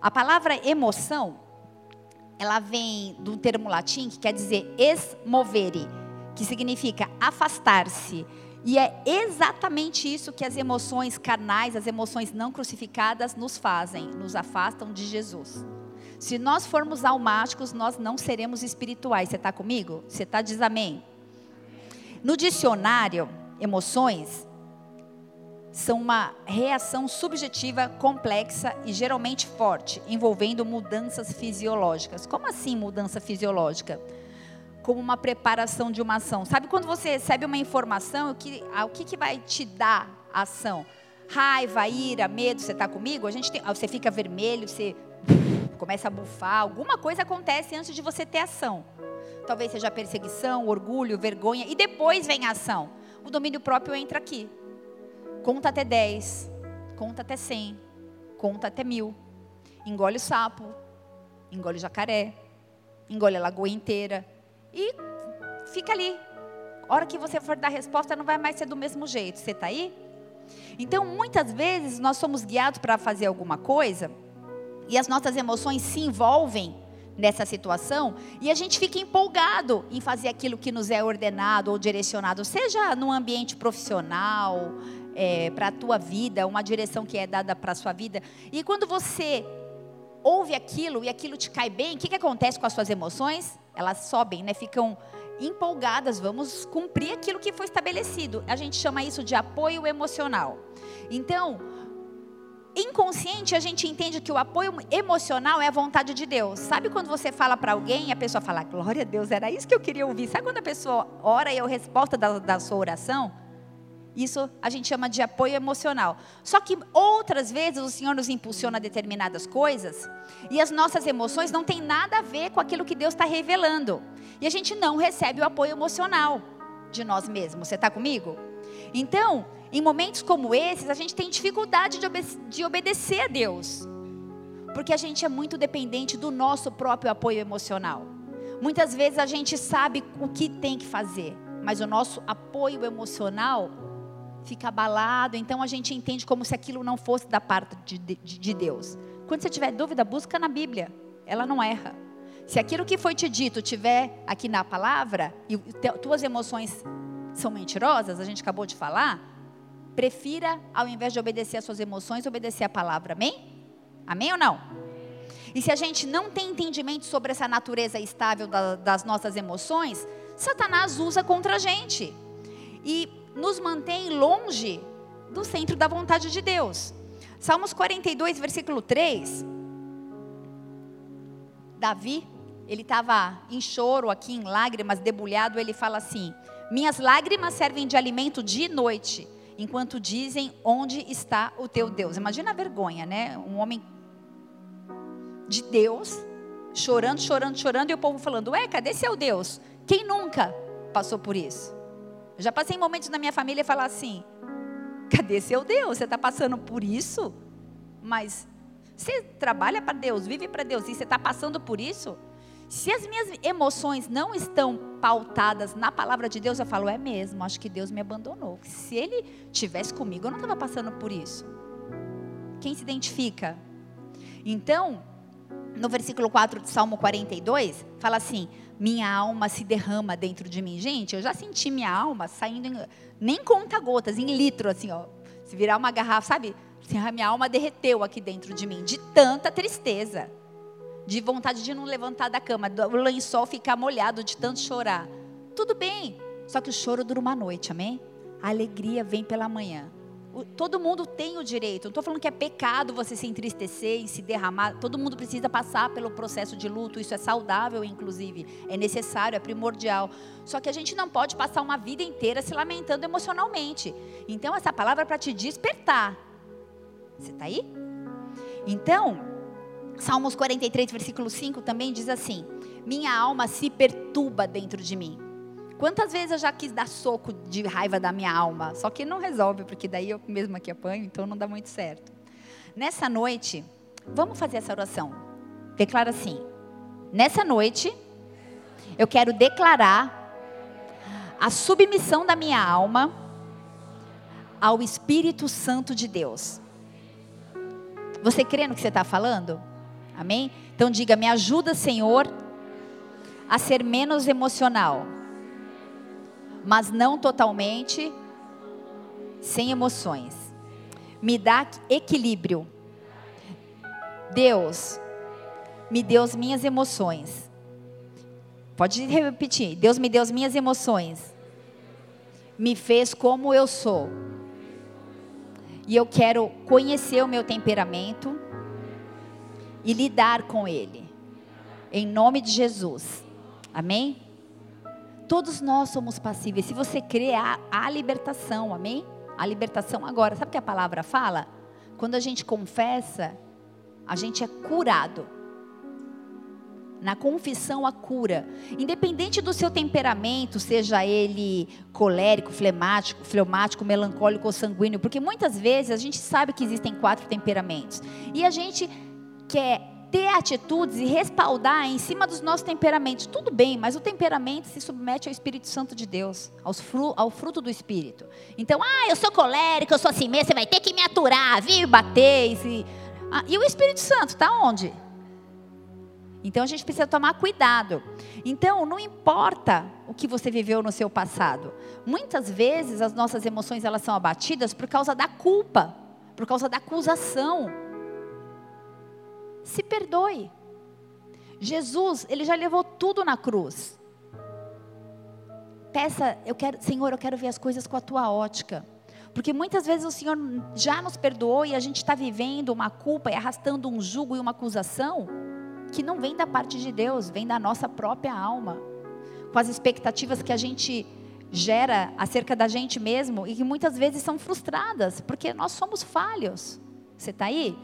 A palavra emoção ela vem do termo latim que quer dizer esmovere, que significa afastar-se. E é exatamente isso que as emoções carnais, as emoções não crucificadas nos fazem, nos afastam de Jesus. Se nós formos almáticos, nós não seremos espirituais. Você está comigo? Você está diz amém? No dicionário, emoções são uma reação subjetiva complexa e geralmente forte, envolvendo mudanças fisiológicas. Como assim mudança fisiológica? Como uma preparação de uma ação. Sabe quando você recebe uma informação, o que, o que, que vai te dar a ação? Raiva, ira, medo, você está comigo? A gente tem, você fica vermelho, você começa a bufar, alguma coisa acontece antes de você ter ação. Talvez seja perseguição, orgulho, vergonha, e depois vem a ação. O domínio próprio entra aqui. Conta até 10, conta até 100, conta até mil. Engole o sapo, engole o jacaré, engole a lagoa inteira e fica ali. A hora que você for dar resposta, não vai mais ser do mesmo jeito. Você está aí? Então, muitas vezes, nós somos guiados para fazer alguma coisa e as nossas emoções se envolvem nessa situação e a gente fica empolgado em fazer aquilo que nos é ordenado ou direcionado, seja no ambiente profissional, é, para a tua vida, uma direção que é dada para a sua vida. E quando você ouve aquilo e aquilo te cai bem, o que, que acontece com as suas emoções? Elas sobem, né? ficam empolgadas, vamos cumprir aquilo que foi estabelecido. A gente chama isso de apoio emocional. Então, inconsciente a gente entende que o apoio emocional é a vontade de Deus. Sabe quando você fala para alguém e a pessoa fala, glória a Deus, era isso que eu queria ouvir. Sabe quando a pessoa ora e a resposta da, da sua oração? Isso a gente chama de apoio emocional. Só que outras vezes o Senhor nos impulsiona a determinadas coisas e as nossas emoções não têm nada a ver com aquilo que Deus está revelando. E a gente não recebe o apoio emocional de nós mesmos. Você está comigo? Então, em momentos como esses, a gente tem dificuldade de, obede de obedecer a Deus. Porque a gente é muito dependente do nosso próprio apoio emocional. Muitas vezes a gente sabe o que tem que fazer, mas o nosso apoio emocional fica abalado, então a gente entende como se aquilo não fosse da parte de, de, de Deus. Quando você tiver dúvida, busca na Bíblia, ela não erra. Se aquilo que foi te dito tiver aqui na palavra e tuas emoções são mentirosas, a gente acabou de falar, prefira, ao invés de obedecer às suas emoções, obedecer a palavra. Amém? Amém ou não? E se a gente não tem entendimento sobre essa natureza estável da, das nossas emoções, Satanás usa contra a gente. E nos mantém longe do centro da vontade de Deus. Salmos 42, versículo 3. Davi, ele estava em choro aqui, em lágrimas, debulhado, ele fala assim: Minhas lágrimas servem de alimento dia e noite, enquanto dizem: Onde está o teu Deus? Imagina a vergonha, né? Um homem de Deus, chorando, chorando, chorando, e o povo falando: Ué, cadê seu Deus? Quem nunca passou por isso? Eu já passei momentos na minha família e falar assim: cadê seu Deus? Você está passando por isso? Mas você trabalha para Deus, vive para Deus e você está passando por isso? Se as minhas emoções não estão pautadas na palavra de Deus, eu falo, é mesmo, acho que Deus me abandonou. Se Ele tivesse comigo, eu não estava passando por isso. Quem se identifica? Então, no versículo 4 de Salmo 42, fala assim: minha alma se derrama dentro de mim. Gente, eu já senti minha alma saindo, em, nem conta gotas, em litro, assim, ó. Se virar uma garrafa, sabe? Minha alma derreteu aqui dentro de mim, de tanta tristeza, de vontade de não levantar da cama, do lençol ficar molhado de tanto chorar. Tudo bem, só que o choro dura uma noite, amém? A alegria vem pela manhã todo mundo tem o direito. Não estou falando que é pecado você se entristecer e se derramar. Todo mundo precisa passar pelo processo de luto. Isso é saudável, inclusive. É necessário, é primordial. Só que a gente não pode passar uma vida inteira se lamentando emocionalmente. Então, essa palavra é para te despertar. Você está aí? Então, Salmos 43, versículo 5 também diz assim: Minha alma se perturba dentro de mim. Quantas vezes eu já quis dar soco de raiva da minha alma? Só que não resolve, porque daí eu mesmo aqui apanho, então não dá muito certo. Nessa noite, vamos fazer essa oração. Declara assim: Nessa noite, eu quero declarar a submissão da minha alma ao Espírito Santo de Deus. Você crê no que você está falando? Amém? Então diga: Me ajuda, Senhor, a ser menos emocional mas não totalmente sem emoções. Me dá equilíbrio. Deus, me deu as minhas emoções. Pode repetir. Deus me deu as minhas emoções. Me fez como eu sou. E eu quero conhecer o meu temperamento e lidar com ele. Em nome de Jesus. Amém? Todos nós somos passíveis. Se você crê, há, há libertação, amém? A libertação agora. Sabe o que a palavra fala? Quando a gente confessa, a gente é curado. Na confissão, a cura. Independente do seu temperamento, seja ele colérico, flemático, fleumático, melancólico ou sanguíneo, porque muitas vezes a gente sabe que existem quatro temperamentos. E a gente quer ter atitudes e respaldar em cima dos nossos temperamentos. Tudo bem, mas o temperamento se submete ao Espírito Santo de Deus, fru, ao fruto do Espírito. Então, ah, eu sou colérico, eu sou assim mesmo, você vai ter que me aturar, vir bater. E, ah, e o Espírito Santo está onde? Então a gente precisa tomar cuidado. Então, não importa o que você viveu no seu passado. Muitas vezes as nossas emoções elas são abatidas por causa da culpa, por causa da acusação se perdoe. Jesus, ele já levou tudo na cruz. peça, eu quero, Senhor, eu quero ver as coisas com a tua ótica. Porque muitas vezes o Senhor já nos perdoou e a gente está vivendo uma culpa e arrastando um jugo e uma acusação que não vem da parte de Deus, vem da nossa própria alma. Com as expectativas que a gente gera acerca da gente mesmo e que muitas vezes são frustradas, porque nós somos falhos. Você está aí?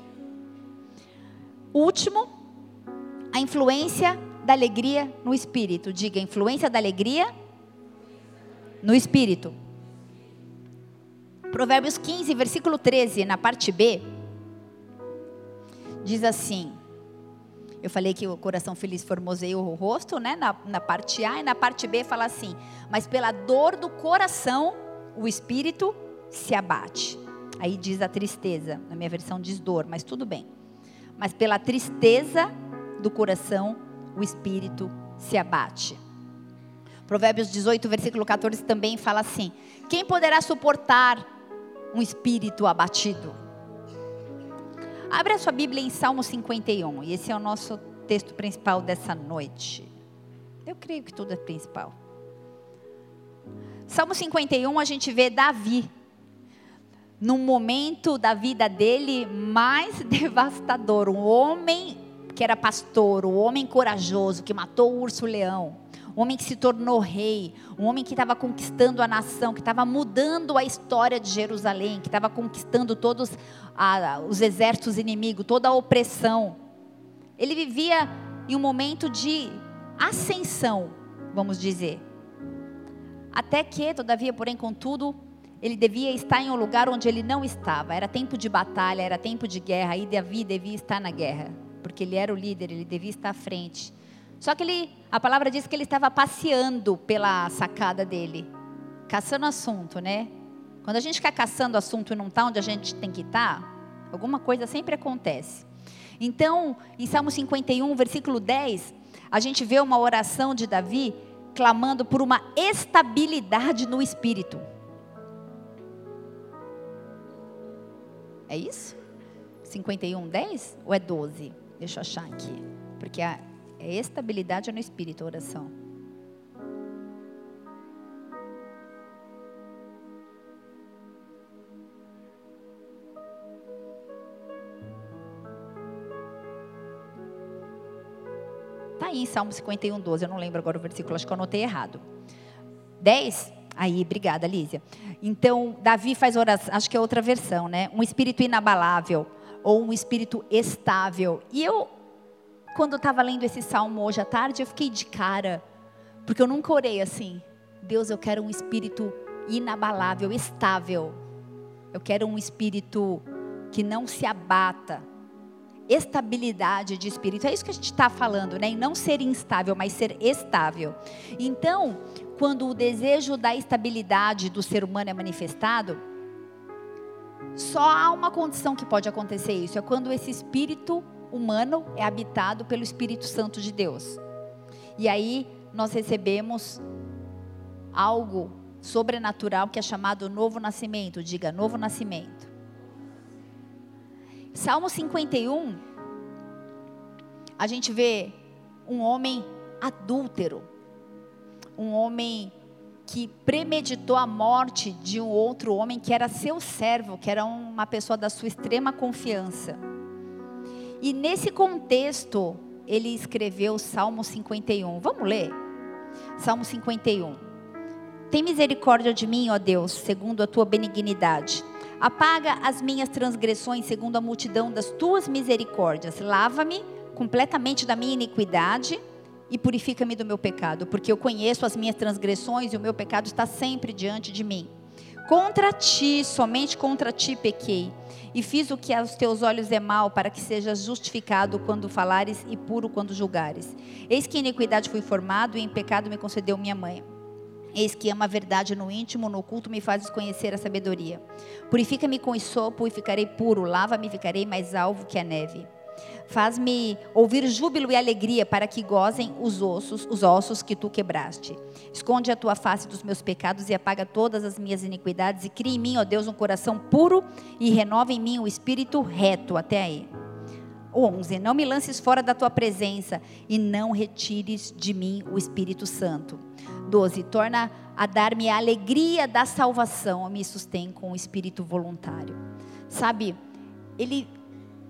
Último, a influência da alegria no espírito. Diga, influência da alegria no espírito. Provérbios 15, versículo 13, na parte B, diz assim: eu falei que o coração feliz formoseia o rosto, né? Na, na parte A, e na parte B fala assim: Mas pela dor do coração, o espírito se abate. Aí diz a tristeza, na minha versão diz dor, mas tudo bem. Mas pela tristeza do coração, o espírito se abate. Provérbios 18, versículo 14 também fala assim: Quem poderá suportar um espírito abatido? Abre a sua Bíblia em Salmo 51, e esse é o nosso texto principal dessa noite. Eu creio que tudo é principal. Salmo 51, a gente vê Davi, num momento da vida dele mais [LAUGHS] devastador, um homem que era pastor, um homem corajoso, que matou o urso-leão, um homem que se tornou rei, um homem que estava conquistando a nação, que estava mudando a história de Jerusalém, que estava conquistando todos os exércitos inimigos, toda a opressão. Ele vivia em um momento de ascensão, vamos dizer. Até que, todavia, porém, contudo, ele devia estar em um lugar onde ele não estava. Era tempo de batalha, era tempo de guerra, e Davi devia estar na guerra, porque ele era o líder, ele devia estar à frente. Só que ele, a palavra diz que ele estava passeando pela sacada dele, caçando assunto, né? Quando a gente fica caçando assunto e não está onde a gente tem que estar, tá, alguma coisa sempre acontece. Então, em Salmo 51, versículo 10, a gente vê uma oração de Davi clamando por uma estabilidade no espírito. É isso? 51, 10? Ou é 12? Deixa eu achar aqui. Porque a, é estabilidade no espírito a oração. Está aí Salmo 51, 12. Eu não lembro agora o versículo, acho que eu anotei errado. 10. Aí, obrigada, Lísia. Então, Davi faz oração, acho que é outra versão, né? Um espírito inabalável ou um espírito estável. E eu, quando estava lendo esse salmo hoje à tarde, eu fiquei de cara, porque eu nunca orei assim. Deus, eu quero um espírito inabalável, estável. Eu quero um espírito que não se abata, estabilidade de espírito. É isso que a gente está falando, né? E não ser instável, mas ser estável. Então, quando o desejo da estabilidade do ser humano é manifestado, só há uma condição que pode acontecer isso: é quando esse espírito humano é habitado pelo Espírito Santo de Deus. E aí nós recebemos algo sobrenatural que é chamado novo nascimento. Diga, novo nascimento. Salmo 51, a gente vê um homem adúltero, um homem que premeditou a morte de um outro homem que era seu servo, que era uma pessoa da sua extrema confiança. E nesse contexto, ele escreveu Salmo 51. Vamos ler? Salmo 51. Tem misericórdia de mim, ó Deus, segundo a tua benignidade Apaga as minhas transgressões segundo a multidão das tuas misericórdias. Lava-me completamente da minha iniquidade e purifica-me do meu pecado, porque eu conheço as minhas transgressões e o meu pecado está sempre diante de mim. Contra ti, somente contra ti pequei, e fiz o que aos teus olhos é mal, para que sejas justificado quando falares e puro quando julgares. Eis que em iniquidade fui formado e em pecado me concedeu minha mãe. Eis que ama a verdade no íntimo, no oculto me fazes conhecer a sabedoria. Purifica-me com sopo e ficarei puro, lava-me e ficarei mais alvo que a neve. Faz-me ouvir júbilo e alegria para que gozem os ossos, os ossos que tu quebraste. Esconde a tua face dos meus pecados e apaga todas as minhas iniquidades e cria em mim, ó Deus, um coração puro e renova em mim o espírito reto até aí. 11. Não me lances fora da tua presença e não retires de mim o Espírito Santo. 12. Torna a dar-me a alegria da salvação, me sustém com o espírito voluntário. Sabe, ele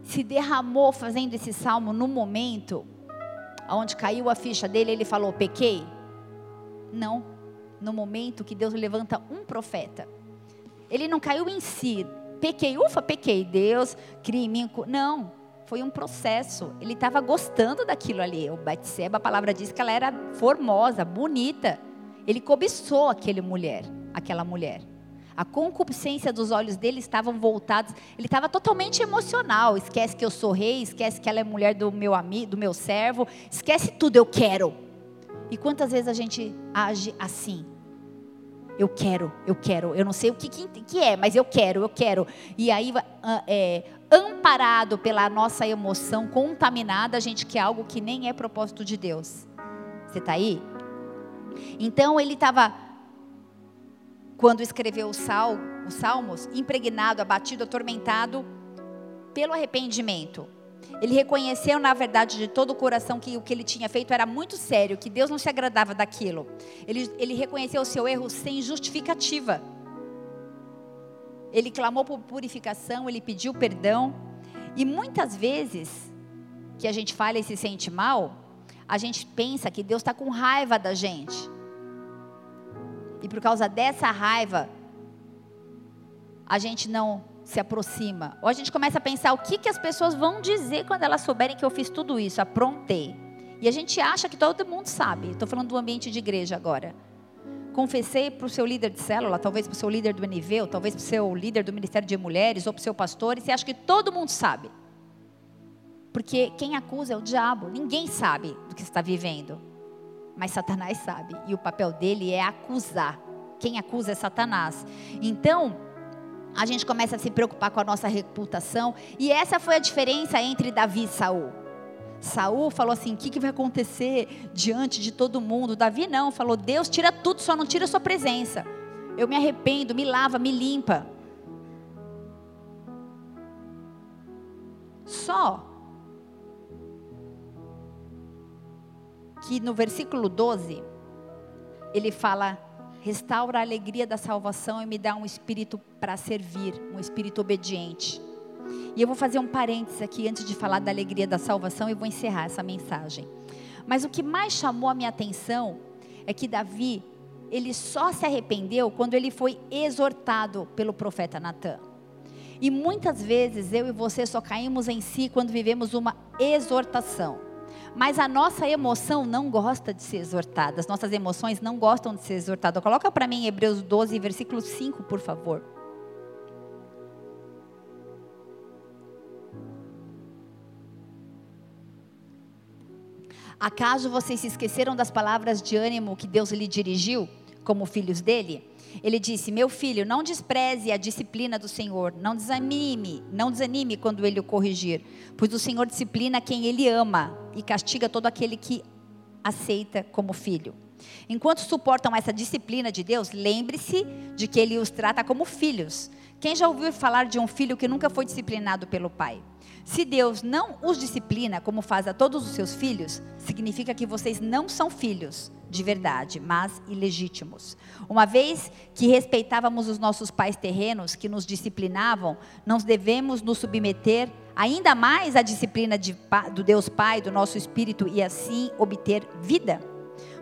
se derramou fazendo esse salmo no momento onde caiu a ficha dele, ele falou: pequei? Não, no momento que Deus levanta um profeta. Ele não caiu em si, pequei, ufa, pequei, Deus, crime, não, foi um processo. Ele estava gostando daquilo ali. O Batseba, a palavra diz que ela era formosa, bonita. Ele cobiçou aquele mulher, aquela mulher. A concupiscência dos olhos dele estavam voltados. Ele estava totalmente emocional. Esquece que eu sou rei, esquece que ela é mulher do meu amigo, do meu servo. Esquece tudo, eu quero. E quantas vezes a gente age assim? Eu quero, eu quero. Eu não sei o que, que, que é, mas eu quero, eu quero. E aí, é, amparado pela nossa emoção contaminada, a gente quer algo que nem é propósito de Deus. Você está aí? Então ele estava, quando escreveu os, sal, os salmos, impregnado, abatido, atormentado pelo arrependimento. Ele reconheceu, na verdade, de todo o coração que o que ele tinha feito era muito sério, que Deus não se agradava daquilo. Ele, ele reconheceu o seu erro sem justificativa. Ele clamou por purificação, ele pediu perdão. E muitas vezes que a gente fala e se sente mal, a gente pensa que Deus está com raiva da gente. E por causa dessa raiva, a gente não se aproxima. Ou a gente começa a pensar o que, que as pessoas vão dizer quando elas souberem que eu fiz tudo isso, aprontei. E a gente acha que todo mundo sabe. Estou falando do ambiente de igreja agora. Confessei para o seu líder de célula, talvez para o seu líder do NV, ou talvez para o seu líder do Ministério de Mulheres, ou para o seu pastor, e você acha que todo mundo sabe. Porque quem acusa é o diabo, ninguém sabe do que está vivendo. Mas Satanás sabe, e o papel dele é acusar. Quem acusa é Satanás. Então, a gente começa a se preocupar com a nossa reputação, e essa foi a diferença entre Davi e Saul. Saul falou assim: o que, que vai acontecer diante de todo mundo? Davi não, falou: Deus tira tudo, só não tira a sua presença. Eu me arrependo, me lava, me limpa. Só que no versículo 12, ele fala: restaura a alegria da salvação e me dá um espírito para servir, um espírito obediente. E eu vou fazer um parênteses aqui antes de falar da alegria da salvação e vou encerrar essa mensagem. Mas o que mais chamou a minha atenção é que Davi, ele só se arrependeu quando ele foi exortado pelo profeta Natan. E muitas vezes eu e você só caímos em si quando vivemos uma exortação. Mas a nossa emoção não gosta de ser exortada. As nossas emoções não gostam de ser exortadas. Coloca para mim Hebreus 12, versículo 5, por favor. Acaso vocês se esqueceram das palavras de ânimo que Deus lhe dirigiu, como filhos dele? Ele disse: Meu filho, não despreze a disciplina do Senhor, não desanime, não desanime quando ele o corrigir, pois o Senhor disciplina quem ele ama e castiga todo aquele que aceita como filho. Enquanto suportam essa disciplina de Deus, lembre-se de que ele os trata como filhos. Quem já ouviu falar de um filho que nunca foi disciplinado pelo pai? Se Deus não os disciplina como faz a todos os seus filhos, significa que vocês não são filhos de verdade, mas ilegítimos. Uma vez que respeitávamos os nossos pais terrenos que nos disciplinavam, não devemos nos submeter ainda mais à disciplina de, do Deus Pai, do nosso espírito e assim obter vida.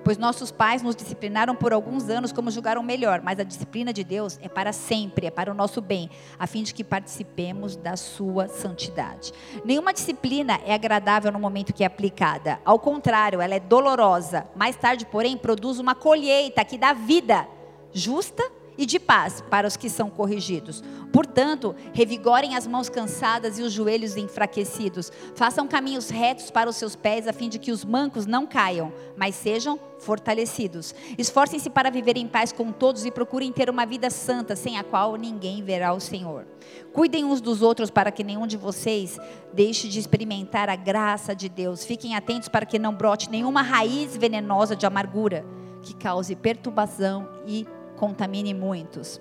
Pois nossos pais nos disciplinaram por alguns anos como julgaram melhor, mas a disciplina de Deus é para sempre, é para o nosso bem, a fim de que participemos da sua santidade. Nenhuma disciplina é agradável no momento que é aplicada, ao contrário, ela é dolorosa. Mais tarde, porém, produz uma colheita que dá vida justa e de paz para os que são corrigidos. Portanto, revigorem as mãos cansadas e os joelhos enfraquecidos. Façam caminhos retos para os seus pés, a fim de que os mancos não caiam, mas sejam fortalecidos. Esforcem-se para viver em paz com todos e procurem ter uma vida santa, sem a qual ninguém verá o Senhor. Cuidem uns dos outros para que nenhum de vocês deixe de experimentar a graça de Deus. Fiquem atentos para que não brote nenhuma raiz venenosa de amargura que cause perturbação e contamine muitos.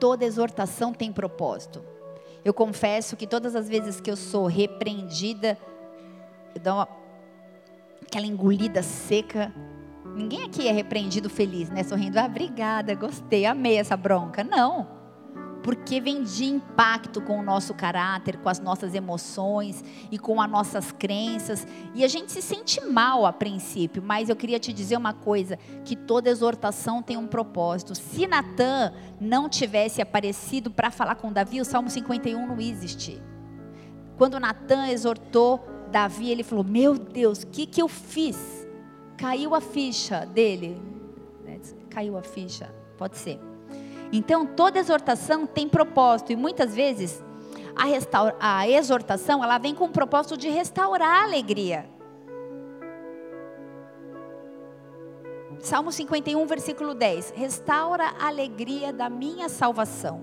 Toda exortação tem propósito. Eu confesso que todas as vezes que eu sou repreendida, eu dou uma, aquela engolida seca Ninguém aqui é repreendido feliz, né? Sorrindo, ah, obrigada, gostei, amei essa bronca. Não. Porque vem de impacto com o nosso caráter, com as nossas emoções e com as nossas crenças. E a gente se sente mal a princípio, mas eu queria te dizer uma coisa: que toda exortação tem um propósito. Se Natan não tivesse aparecido para falar com Davi, o Salmo 51 não existe. Quando Natan exortou Davi, ele falou: Meu Deus, o que, que eu fiz? caiu a ficha dele. Né? Caiu a ficha, pode ser. Então, toda exortação tem propósito e muitas vezes a, a exortação ela vem com o propósito de restaurar a alegria. Salmo 51, versículo 10: Restaura a alegria da minha salvação.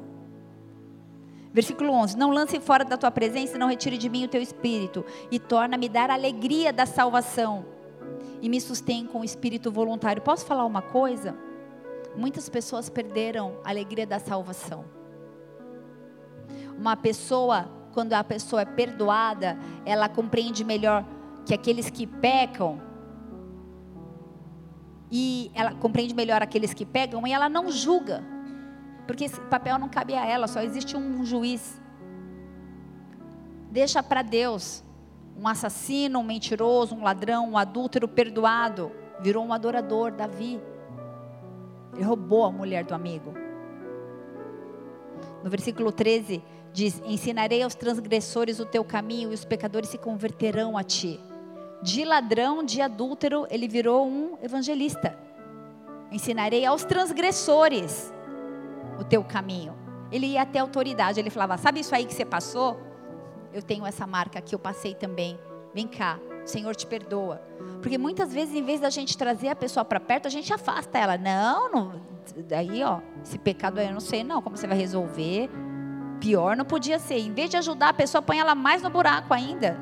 Versículo 11: Não lance fora da tua presença, não retire de mim o teu espírito, e torna-me dar a alegria da salvação e me sustém com o espírito voluntário. Posso falar uma coisa? Muitas pessoas perderam a alegria da salvação. Uma pessoa, quando a pessoa é perdoada, ela compreende melhor que aqueles que pecam, e ela compreende melhor aqueles que pegam, e ela não julga, porque esse papel não cabe a ela, só existe um juiz. Deixa para Deus um assassino, um mentiroso, um ladrão, um adúltero perdoado, virou um adorador, Davi. Ele roubou a mulher do amigo. No versículo 13 diz: Ensinarei aos transgressores o teu caminho e os pecadores se converterão a ti. De ladrão, de adúltero, ele virou um evangelista. Ensinarei aos transgressores o teu caminho. Ele ia até a autoridade, ele falava: Sabe isso aí que você passou? eu tenho essa marca que eu passei também. Vem cá, Senhor te perdoa. Porque muitas vezes, em vez da gente trazer a pessoa para perto, a gente afasta ela. Não, não, daí, ó, esse pecado aí eu não sei não como você vai resolver. Pior não podia ser. Em vez de ajudar a pessoa, põe ela mais no buraco ainda.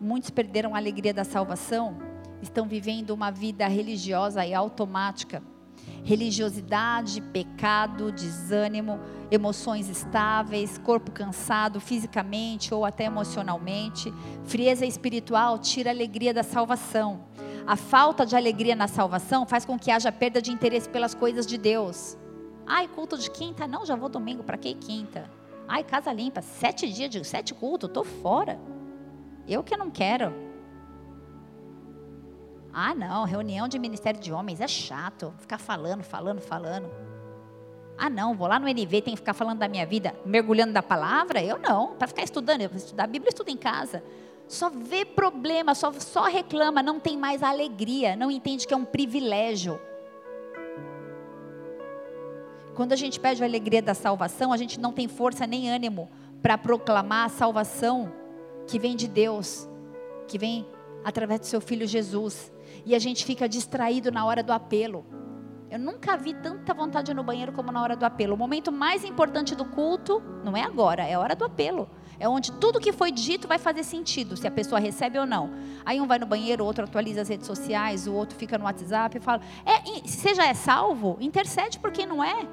Muitos perderam a alegria da salvação, estão vivendo uma vida religiosa e automática religiosidade, pecado, desânimo, emoções estáveis, corpo cansado fisicamente ou até emocionalmente. Frieza espiritual tira a alegria da salvação. A falta de alegria na salvação faz com que haja perda de interesse pelas coisas de Deus. Ai, culto de quinta? Não, já vou domingo, para que quinta? Ai, casa limpa, sete dias de sete cultos, estou fora. Eu que não quero. Ah, não, reunião de ministério de homens é chato, ficar falando, falando, falando. Ah, não, vou lá no NV, tem que ficar falando da minha vida, mergulhando da palavra? Eu não, para ficar estudando, eu vou estudar a Bíblia, estudo em casa. Só vê problema, só, só reclama, não tem mais alegria, não entende que é um privilégio. Quando a gente pede a alegria da salvação, a gente não tem força nem ânimo para proclamar a salvação que vem de Deus, que vem através do seu filho Jesus e a gente fica distraído na hora do apelo. Eu nunca vi tanta vontade no banheiro como na hora do apelo. O momento mais importante do culto não é agora, é a hora do apelo. É onde tudo que foi dito vai fazer sentido, se a pessoa recebe ou não. Aí um vai no banheiro, o outro atualiza as redes sociais, o outro fica no WhatsApp e fala: é, se você já é salvo, intercede por quem não é.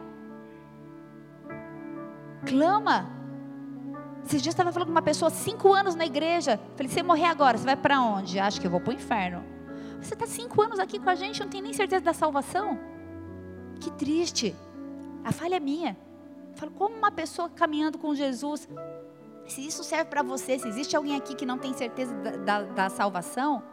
Clama. Esses dias eu estava falando com uma pessoa, cinco anos na igreja. Falei: você morrer agora, você vai para onde? Acho que eu vou para o inferno. Você está cinco anos aqui com a gente, não tem nem certeza da salvação. Que triste. A falha é minha. Eu falo, como uma pessoa caminhando com Jesus, se isso serve para você, se existe alguém aqui que não tem certeza da, da, da salvação,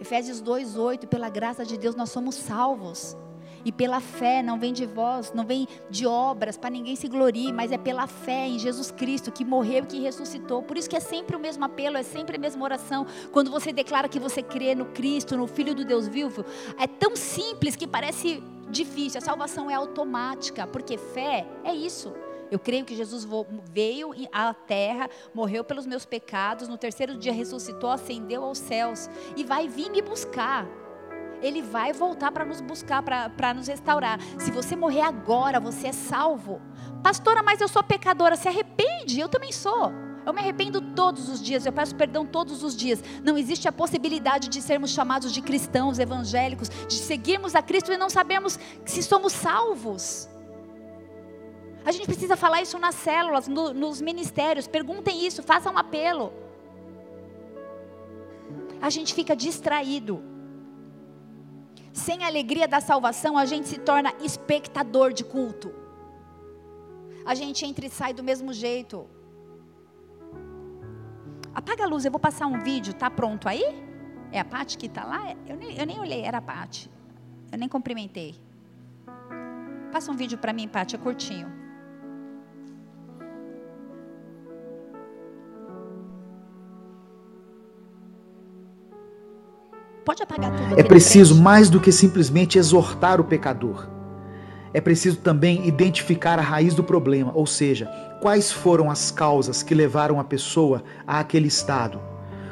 Efésios 2,8, pela graça de Deus nós somos salvos. E pela fé, não vem de vós, não vem de obras, para ninguém se glorie, mas é pela fé em Jesus Cristo, que morreu e que ressuscitou. Por isso que é sempre o mesmo apelo, é sempre a mesma oração. Quando você declara que você crê no Cristo, no Filho do Deus vivo, é tão simples que parece difícil. A salvação é automática, porque fé é isso. Eu creio que Jesus veio à terra, morreu pelos meus pecados, no terceiro dia ressuscitou, ascendeu aos céus e vai vir me buscar. Ele vai voltar para nos buscar, para nos restaurar. Se você morrer agora, você é salvo. Pastora, mas eu sou pecadora. Se arrepende, eu também sou. Eu me arrependo todos os dias, eu peço perdão todos os dias. Não existe a possibilidade de sermos chamados de cristãos evangélicos, de seguirmos a Cristo e não sabemos se somos salvos. A gente precisa falar isso nas células, no, nos ministérios. Perguntem isso, façam um apelo. a gente fica distraído. Sem a alegria da salvação, a gente se torna espectador de culto. A gente entra e sai do mesmo jeito. Apaga a luz, eu vou passar um vídeo, tá pronto aí? É a Pati que está lá? Eu nem, eu nem olhei, era a Pati. Eu nem cumprimentei. Passa um vídeo para mim, Pati, é curtinho. Pode apagar tudo. É preciso mais do que simplesmente exortar o pecador. É preciso também identificar a raiz do problema, ou seja, quais foram as causas que levaram a pessoa a aquele estado.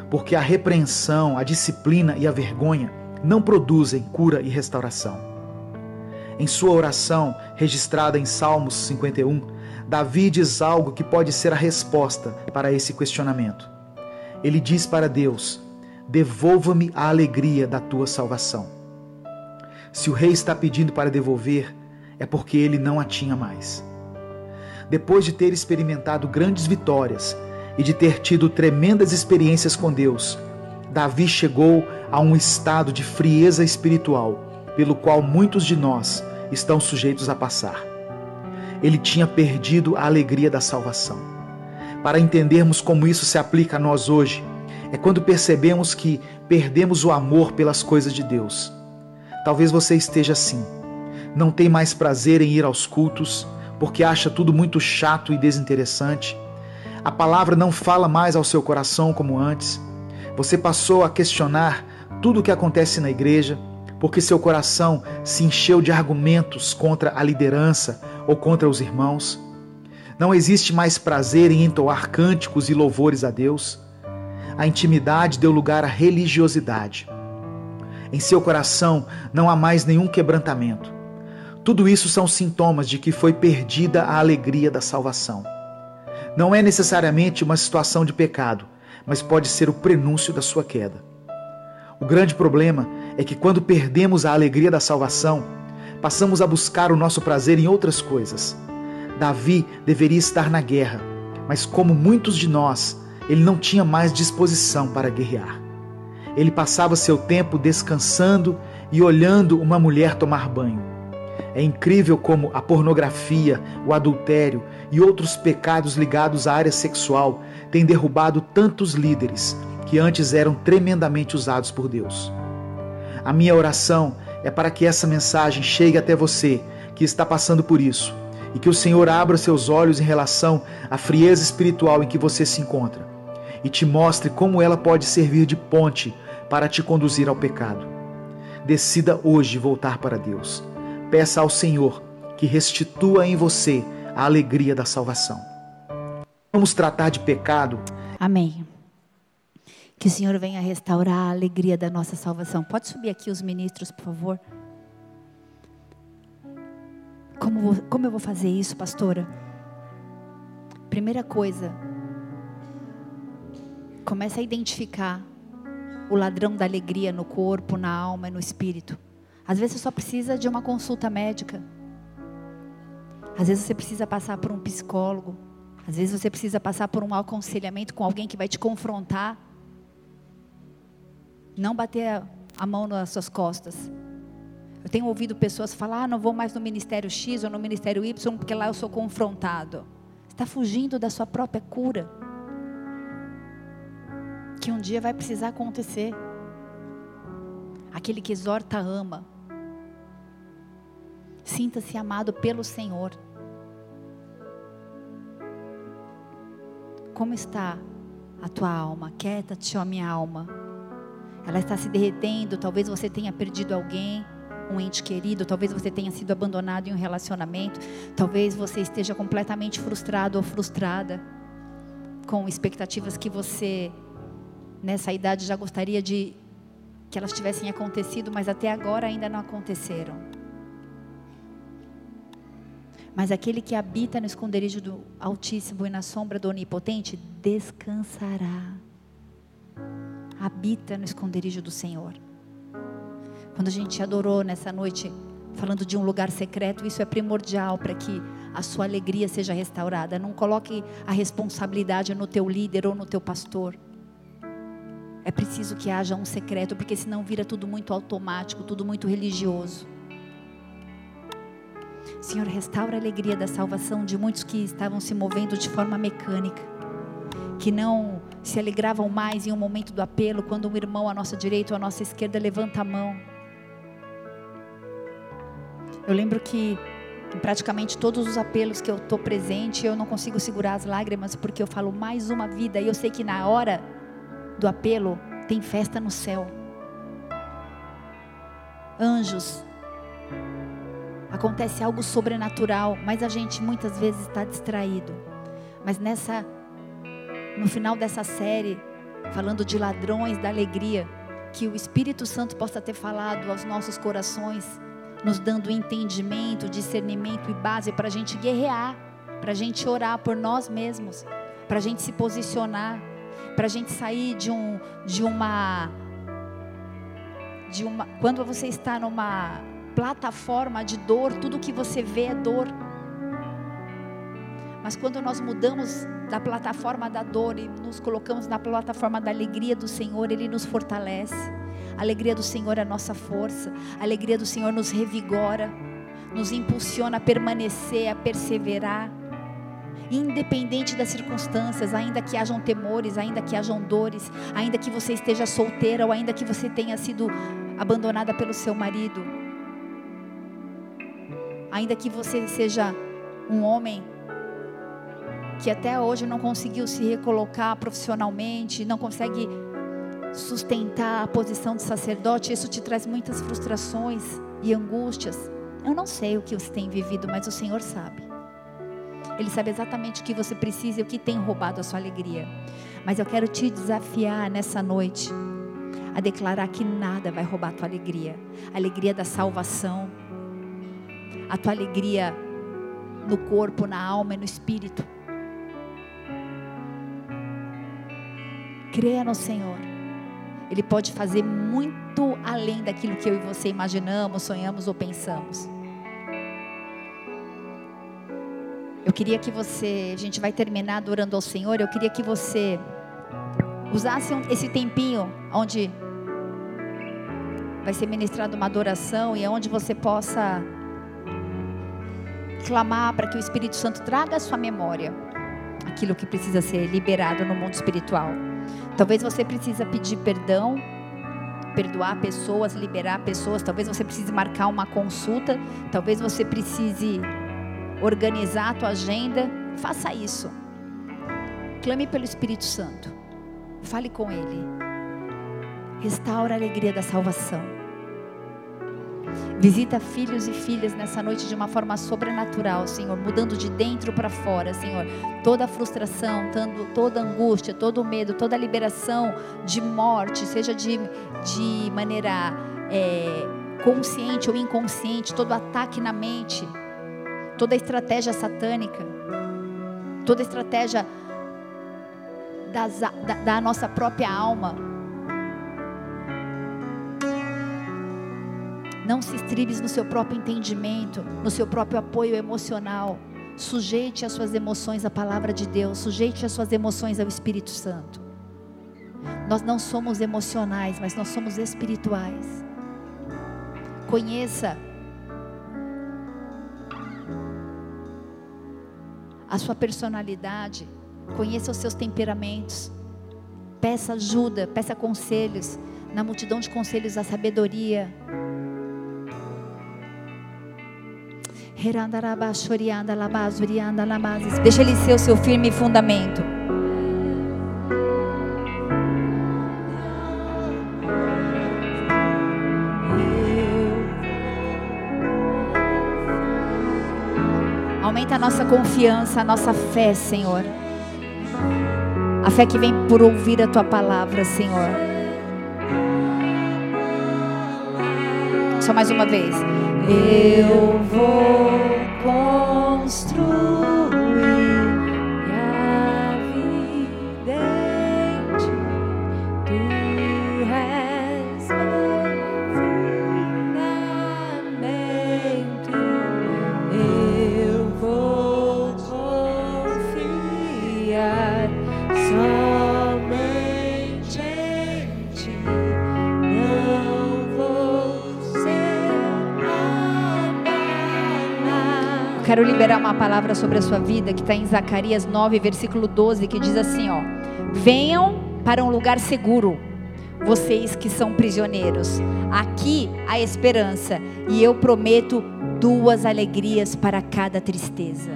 Porque a repreensão, a disciplina e a vergonha não produzem cura e restauração. Em sua oração, registrada em Salmos 51, Davi diz algo que pode ser a resposta para esse questionamento. Ele diz para Deus: Devolva-me a alegria da tua salvação. Se o rei está pedindo para devolver, é porque ele não a tinha mais. Depois de ter experimentado grandes vitórias e de ter tido tremendas experiências com Deus, Davi chegou a um estado de frieza espiritual, pelo qual muitos de nós estão sujeitos a passar. Ele tinha perdido a alegria da salvação. Para entendermos como isso se aplica a nós hoje, é quando percebemos que perdemos o amor pelas coisas de Deus. Talvez você esteja assim não tem mais prazer em ir aos cultos, porque acha tudo muito chato e desinteressante. A palavra não fala mais ao seu coração como antes. Você passou a questionar tudo o que acontece na igreja, porque seu coração se encheu de argumentos contra a liderança ou contra os irmãos. Não existe mais prazer em entoar cânticos e louvores a Deus. A intimidade deu lugar à religiosidade. Em seu coração não há mais nenhum quebrantamento. Tudo isso são sintomas de que foi perdida a alegria da salvação. Não é necessariamente uma situação de pecado, mas pode ser o prenúncio da sua queda. O grande problema é que quando perdemos a alegria da salvação, passamos a buscar o nosso prazer em outras coisas. Davi deveria estar na guerra, mas como muitos de nós, ele não tinha mais disposição para guerrear. Ele passava seu tempo descansando e olhando uma mulher tomar banho. É incrível como a pornografia, o adultério e outros pecados ligados à área sexual têm derrubado tantos líderes que antes eram tremendamente usados por Deus. A minha oração é para que essa mensagem chegue até você que está passando por isso e que o Senhor abra seus olhos em relação à frieza espiritual em que você se encontra e te mostre como ela pode servir de ponte para te conduzir ao pecado. Decida hoje voltar para Deus peça ao Senhor que restitua em você a alegria da salvação. Vamos tratar de pecado. Amém. Que o Senhor venha restaurar a alegria da nossa salvação. Pode subir aqui os ministros, por favor? Como, como eu vou fazer isso, pastora? Primeira coisa, comece a identificar o ladrão da alegria no corpo, na alma e no espírito. Às vezes você só precisa de uma consulta médica. Às vezes você precisa passar por um psicólogo. Às vezes você precisa passar por um aconselhamento com alguém que vai te confrontar. Não bater a mão nas suas costas. Eu tenho ouvido pessoas falar: ah, não vou mais no ministério X ou no ministério Y, porque lá eu sou confrontado. Você está fugindo da sua própria cura. Que um dia vai precisar acontecer. Aquele que exorta ama. Sinta-se amado pelo Senhor. Como está a tua alma? Quieta-te, ó minha alma. Ela está se derretendo. Talvez você tenha perdido alguém, um ente querido. Talvez você tenha sido abandonado em um relacionamento. Talvez você esteja completamente frustrado ou frustrada com expectativas que você, nessa idade, já gostaria de que elas tivessem acontecido, mas até agora ainda não aconteceram. Mas aquele que habita no esconderijo do Altíssimo e na sombra do Onipotente descansará. Habita no esconderijo do Senhor. Quando a gente adorou nessa noite, falando de um lugar secreto, isso é primordial para que a sua alegria seja restaurada. Não coloque a responsabilidade no teu líder ou no teu pastor. É preciso que haja um secreto, porque senão vira tudo muito automático, tudo muito religioso. Senhor, restaura a alegria da salvação de muitos que estavam se movendo de forma mecânica, que não se alegravam mais em um momento do apelo, quando um irmão à nossa direita ou à nossa esquerda levanta a mão. Eu lembro que em praticamente todos os apelos que eu estou presente, eu não consigo segurar as lágrimas porque eu falo mais uma vida e eu sei que na hora do apelo tem festa no céu. Anjos. Acontece algo sobrenatural, mas a gente muitas vezes está distraído. Mas nessa no final dessa série, falando de ladrões da alegria, que o Espírito Santo possa ter falado aos nossos corações, nos dando entendimento, discernimento e base para a gente guerrear, para a gente orar por nós mesmos, para a gente se posicionar, para a gente sair de um, de uma, de uma, quando você está numa plataforma de dor, tudo que você vê é dor. Mas quando nós mudamos da plataforma da dor e nos colocamos na plataforma da alegria do Senhor, Ele nos fortalece. A alegria do Senhor é a nossa força. A alegria do Senhor nos revigora, nos impulsiona a permanecer, a perseverar. Independente das circunstâncias, ainda que hajam temores, ainda que hajam dores, ainda que você esteja solteira ou ainda que você tenha sido abandonada pelo seu marido, ainda que você seja um homem que até hoje não conseguiu se recolocar profissionalmente, não consegue sustentar a posição de sacerdote, isso te traz muitas frustrações e angústias. Eu não sei o que você tem vivido, mas o Senhor sabe. Ele sabe exatamente o que você precisa e o que tem roubado a sua alegria. Mas eu quero te desafiar nessa noite a declarar que nada vai roubar a tua alegria. A alegria da salvação, a tua alegria no corpo, na alma e no espírito. Creia no Senhor. Ele pode fazer muito além daquilo que eu e você imaginamos, sonhamos ou pensamos. Eu queria que você, a gente vai terminar adorando ao Senhor, eu queria que você usasse esse tempinho onde vai ser ministrada uma adoração e onde você possa clamar para que o Espírito Santo traga à sua memória aquilo que precisa ser liberado no mundo espiritual. Talvez você precise pedir perdão, perdoar pessoas, liberar pessoas. Talvez você precise marcar uma consulta. Talvez você precise organizar a tua agenda. Faça isso. Clame pelo Espírito Santo. Fale com Ele. Restaura a alegria da salvação. Visita filhos e filhas nessa noite de uma forma sobrenatural, Senhor, mudando de dentro para fora, Senhor. Toda a frustração, toda a angústia, todo o medo, toda a liberação de morte, seja de, de maneira é, consciente ou inconsciente, todo ataque na mente, toda estratégia satânica, toda estratégia das, da, da nossa própria alma Não se estribes no seu próprio entendimento, no seu próprio apoio emocional. Sujeite as suas emoções à palavra de Deus, sujeite as suas emoções ao Espírito Santo. Nós não somos emocionais, mas nós somos espirituais. Conheça a sua personalidade, conheça os seus temperamentos. Peça ajuda, peça conselhos. Na multidão de conselhos, a sabedoria. Deixa ele ser o seu firme fundamento. Aumenta a nossa confiança, a nossa fé, Senhor. A fé que vem por ouvir a tua palavra, Senhor. Só mais uma vez. Eu vou construir. Quero liberar uma palavra sobre a sua vida que está em Zacarias 9, versículo 12, que diz assim: ó, venham para um lugar seguro, vocês que são prisioneiros. Aqui há esperança, e eu prometo duas alegrias para cada tristeza.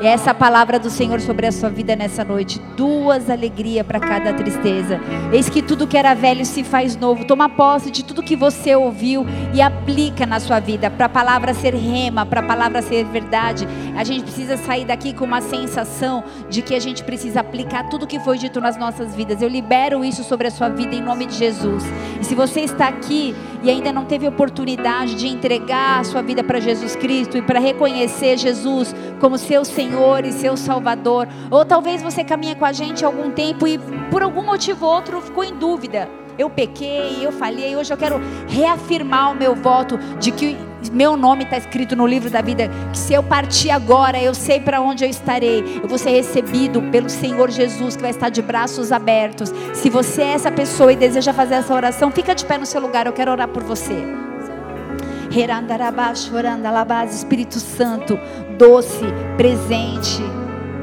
E essa palavra do Senhor sobre a sua vida nessa noite. Duas alegrias para cada tristeza. Eis que tudo que era velho se faz novo. Toma posse de tudo que você ouviu e aplica na sua vida. Para a palavra ser rema, para a palavra ser verdade. A gente precisa sair daqui com uma sensação de que a gente precisa aplicar tudo que foi dito nas nossas vidas. Eu libero isso sobre a sua vida em nome de Jesus. E se você está aqui e ainda não teve oportunidade de entregar a sua vida para Jesus Cristo e para reconhecer Jesus como seu Senhor, Senhor e seu Salvador. Ou talvez você caminha com a gente algum tempo e por algum motivo ou outro ficou em dúvida. Eu pequei, eu falhei, hoje eu quero reafirmar o meu voto de que meu nome está escrito no livro da vida, que se eu partir agora, eu sei para onde eu estarei. Eu vou ser recebido pelo Senhor Jesus, que vai estar de braços abertos. Se você é essa pessoa e deseja fazer essa oração, fica de pé no seu lugar, eu quero orar por você. Espírito Santo, doce, presente,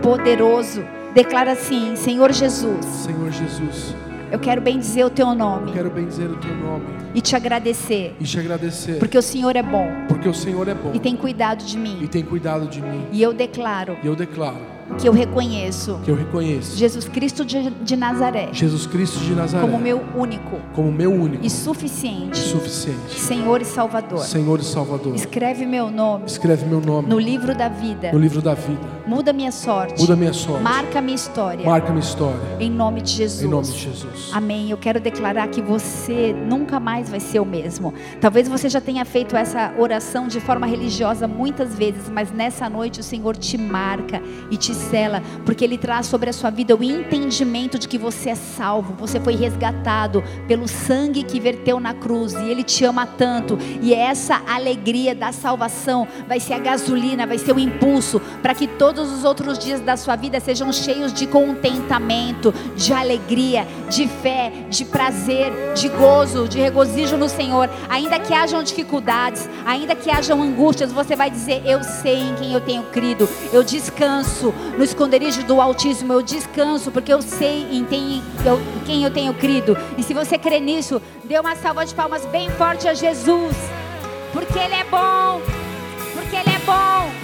poderoso. Declara assim: Senhor Jesus. Senhor Jesus. Eu quero bem dizer o teu nome. Eu quero bem dizer o teu nome. E te agradecer. E te agradecer. Porque o Senhor é bom. Porque o Senhor é bom. E tem cuidado de mim. E tem cuidado de mim. E eu declaro. E eu declaro que eu reconheço. Que eu reconheço. Jesus Cristo de, de, Nazaré. Jesus Cristo de Nazaré. Como meu único. Como meu único. E suficiente. Suficiente. Senhor e Salvador. Senhor e Salvador. Escreve meu nome escreve meu nome no livro da vida. No livro da vida. Muda minha sorte. Muda minha sorte. Marca minha história. Marca minha história. Em nome de Jesus. Em nome de Jesus. Amém. Eu quero declarar que você nunca mais vai ser o mesmo. Talvez você já tenha feito essa oração de forma religiosa muitas vezes mas nessa noite o Senhor te marca e te sela porque Ele traz sobre a sua vida o entendimento de que você é salvo, você foi resgatado pelo sangue que verteu na cruz e Ele te ama tanto. E essa alegria da salvação vai ser a gasolina, vai ser o impulso para que todos os outros dias da sua vida sejam cheios de contentamento, de alegria, de fé, de prazer, de gozo, de regozijo no Senhor. Ainda que hajam dificuldades, ainda que hajam angústias, você vai dizer: Eu sei em quem eu tenho crido, eu descanso no esconderijo do Altíssimo, eu descanso, porque eu sei em quem eu, quem eu tenho crido. E se você crê nisso, dê uma salva de palmas bem forte a Jesus, porque Ele é bom, porque Ele é bom.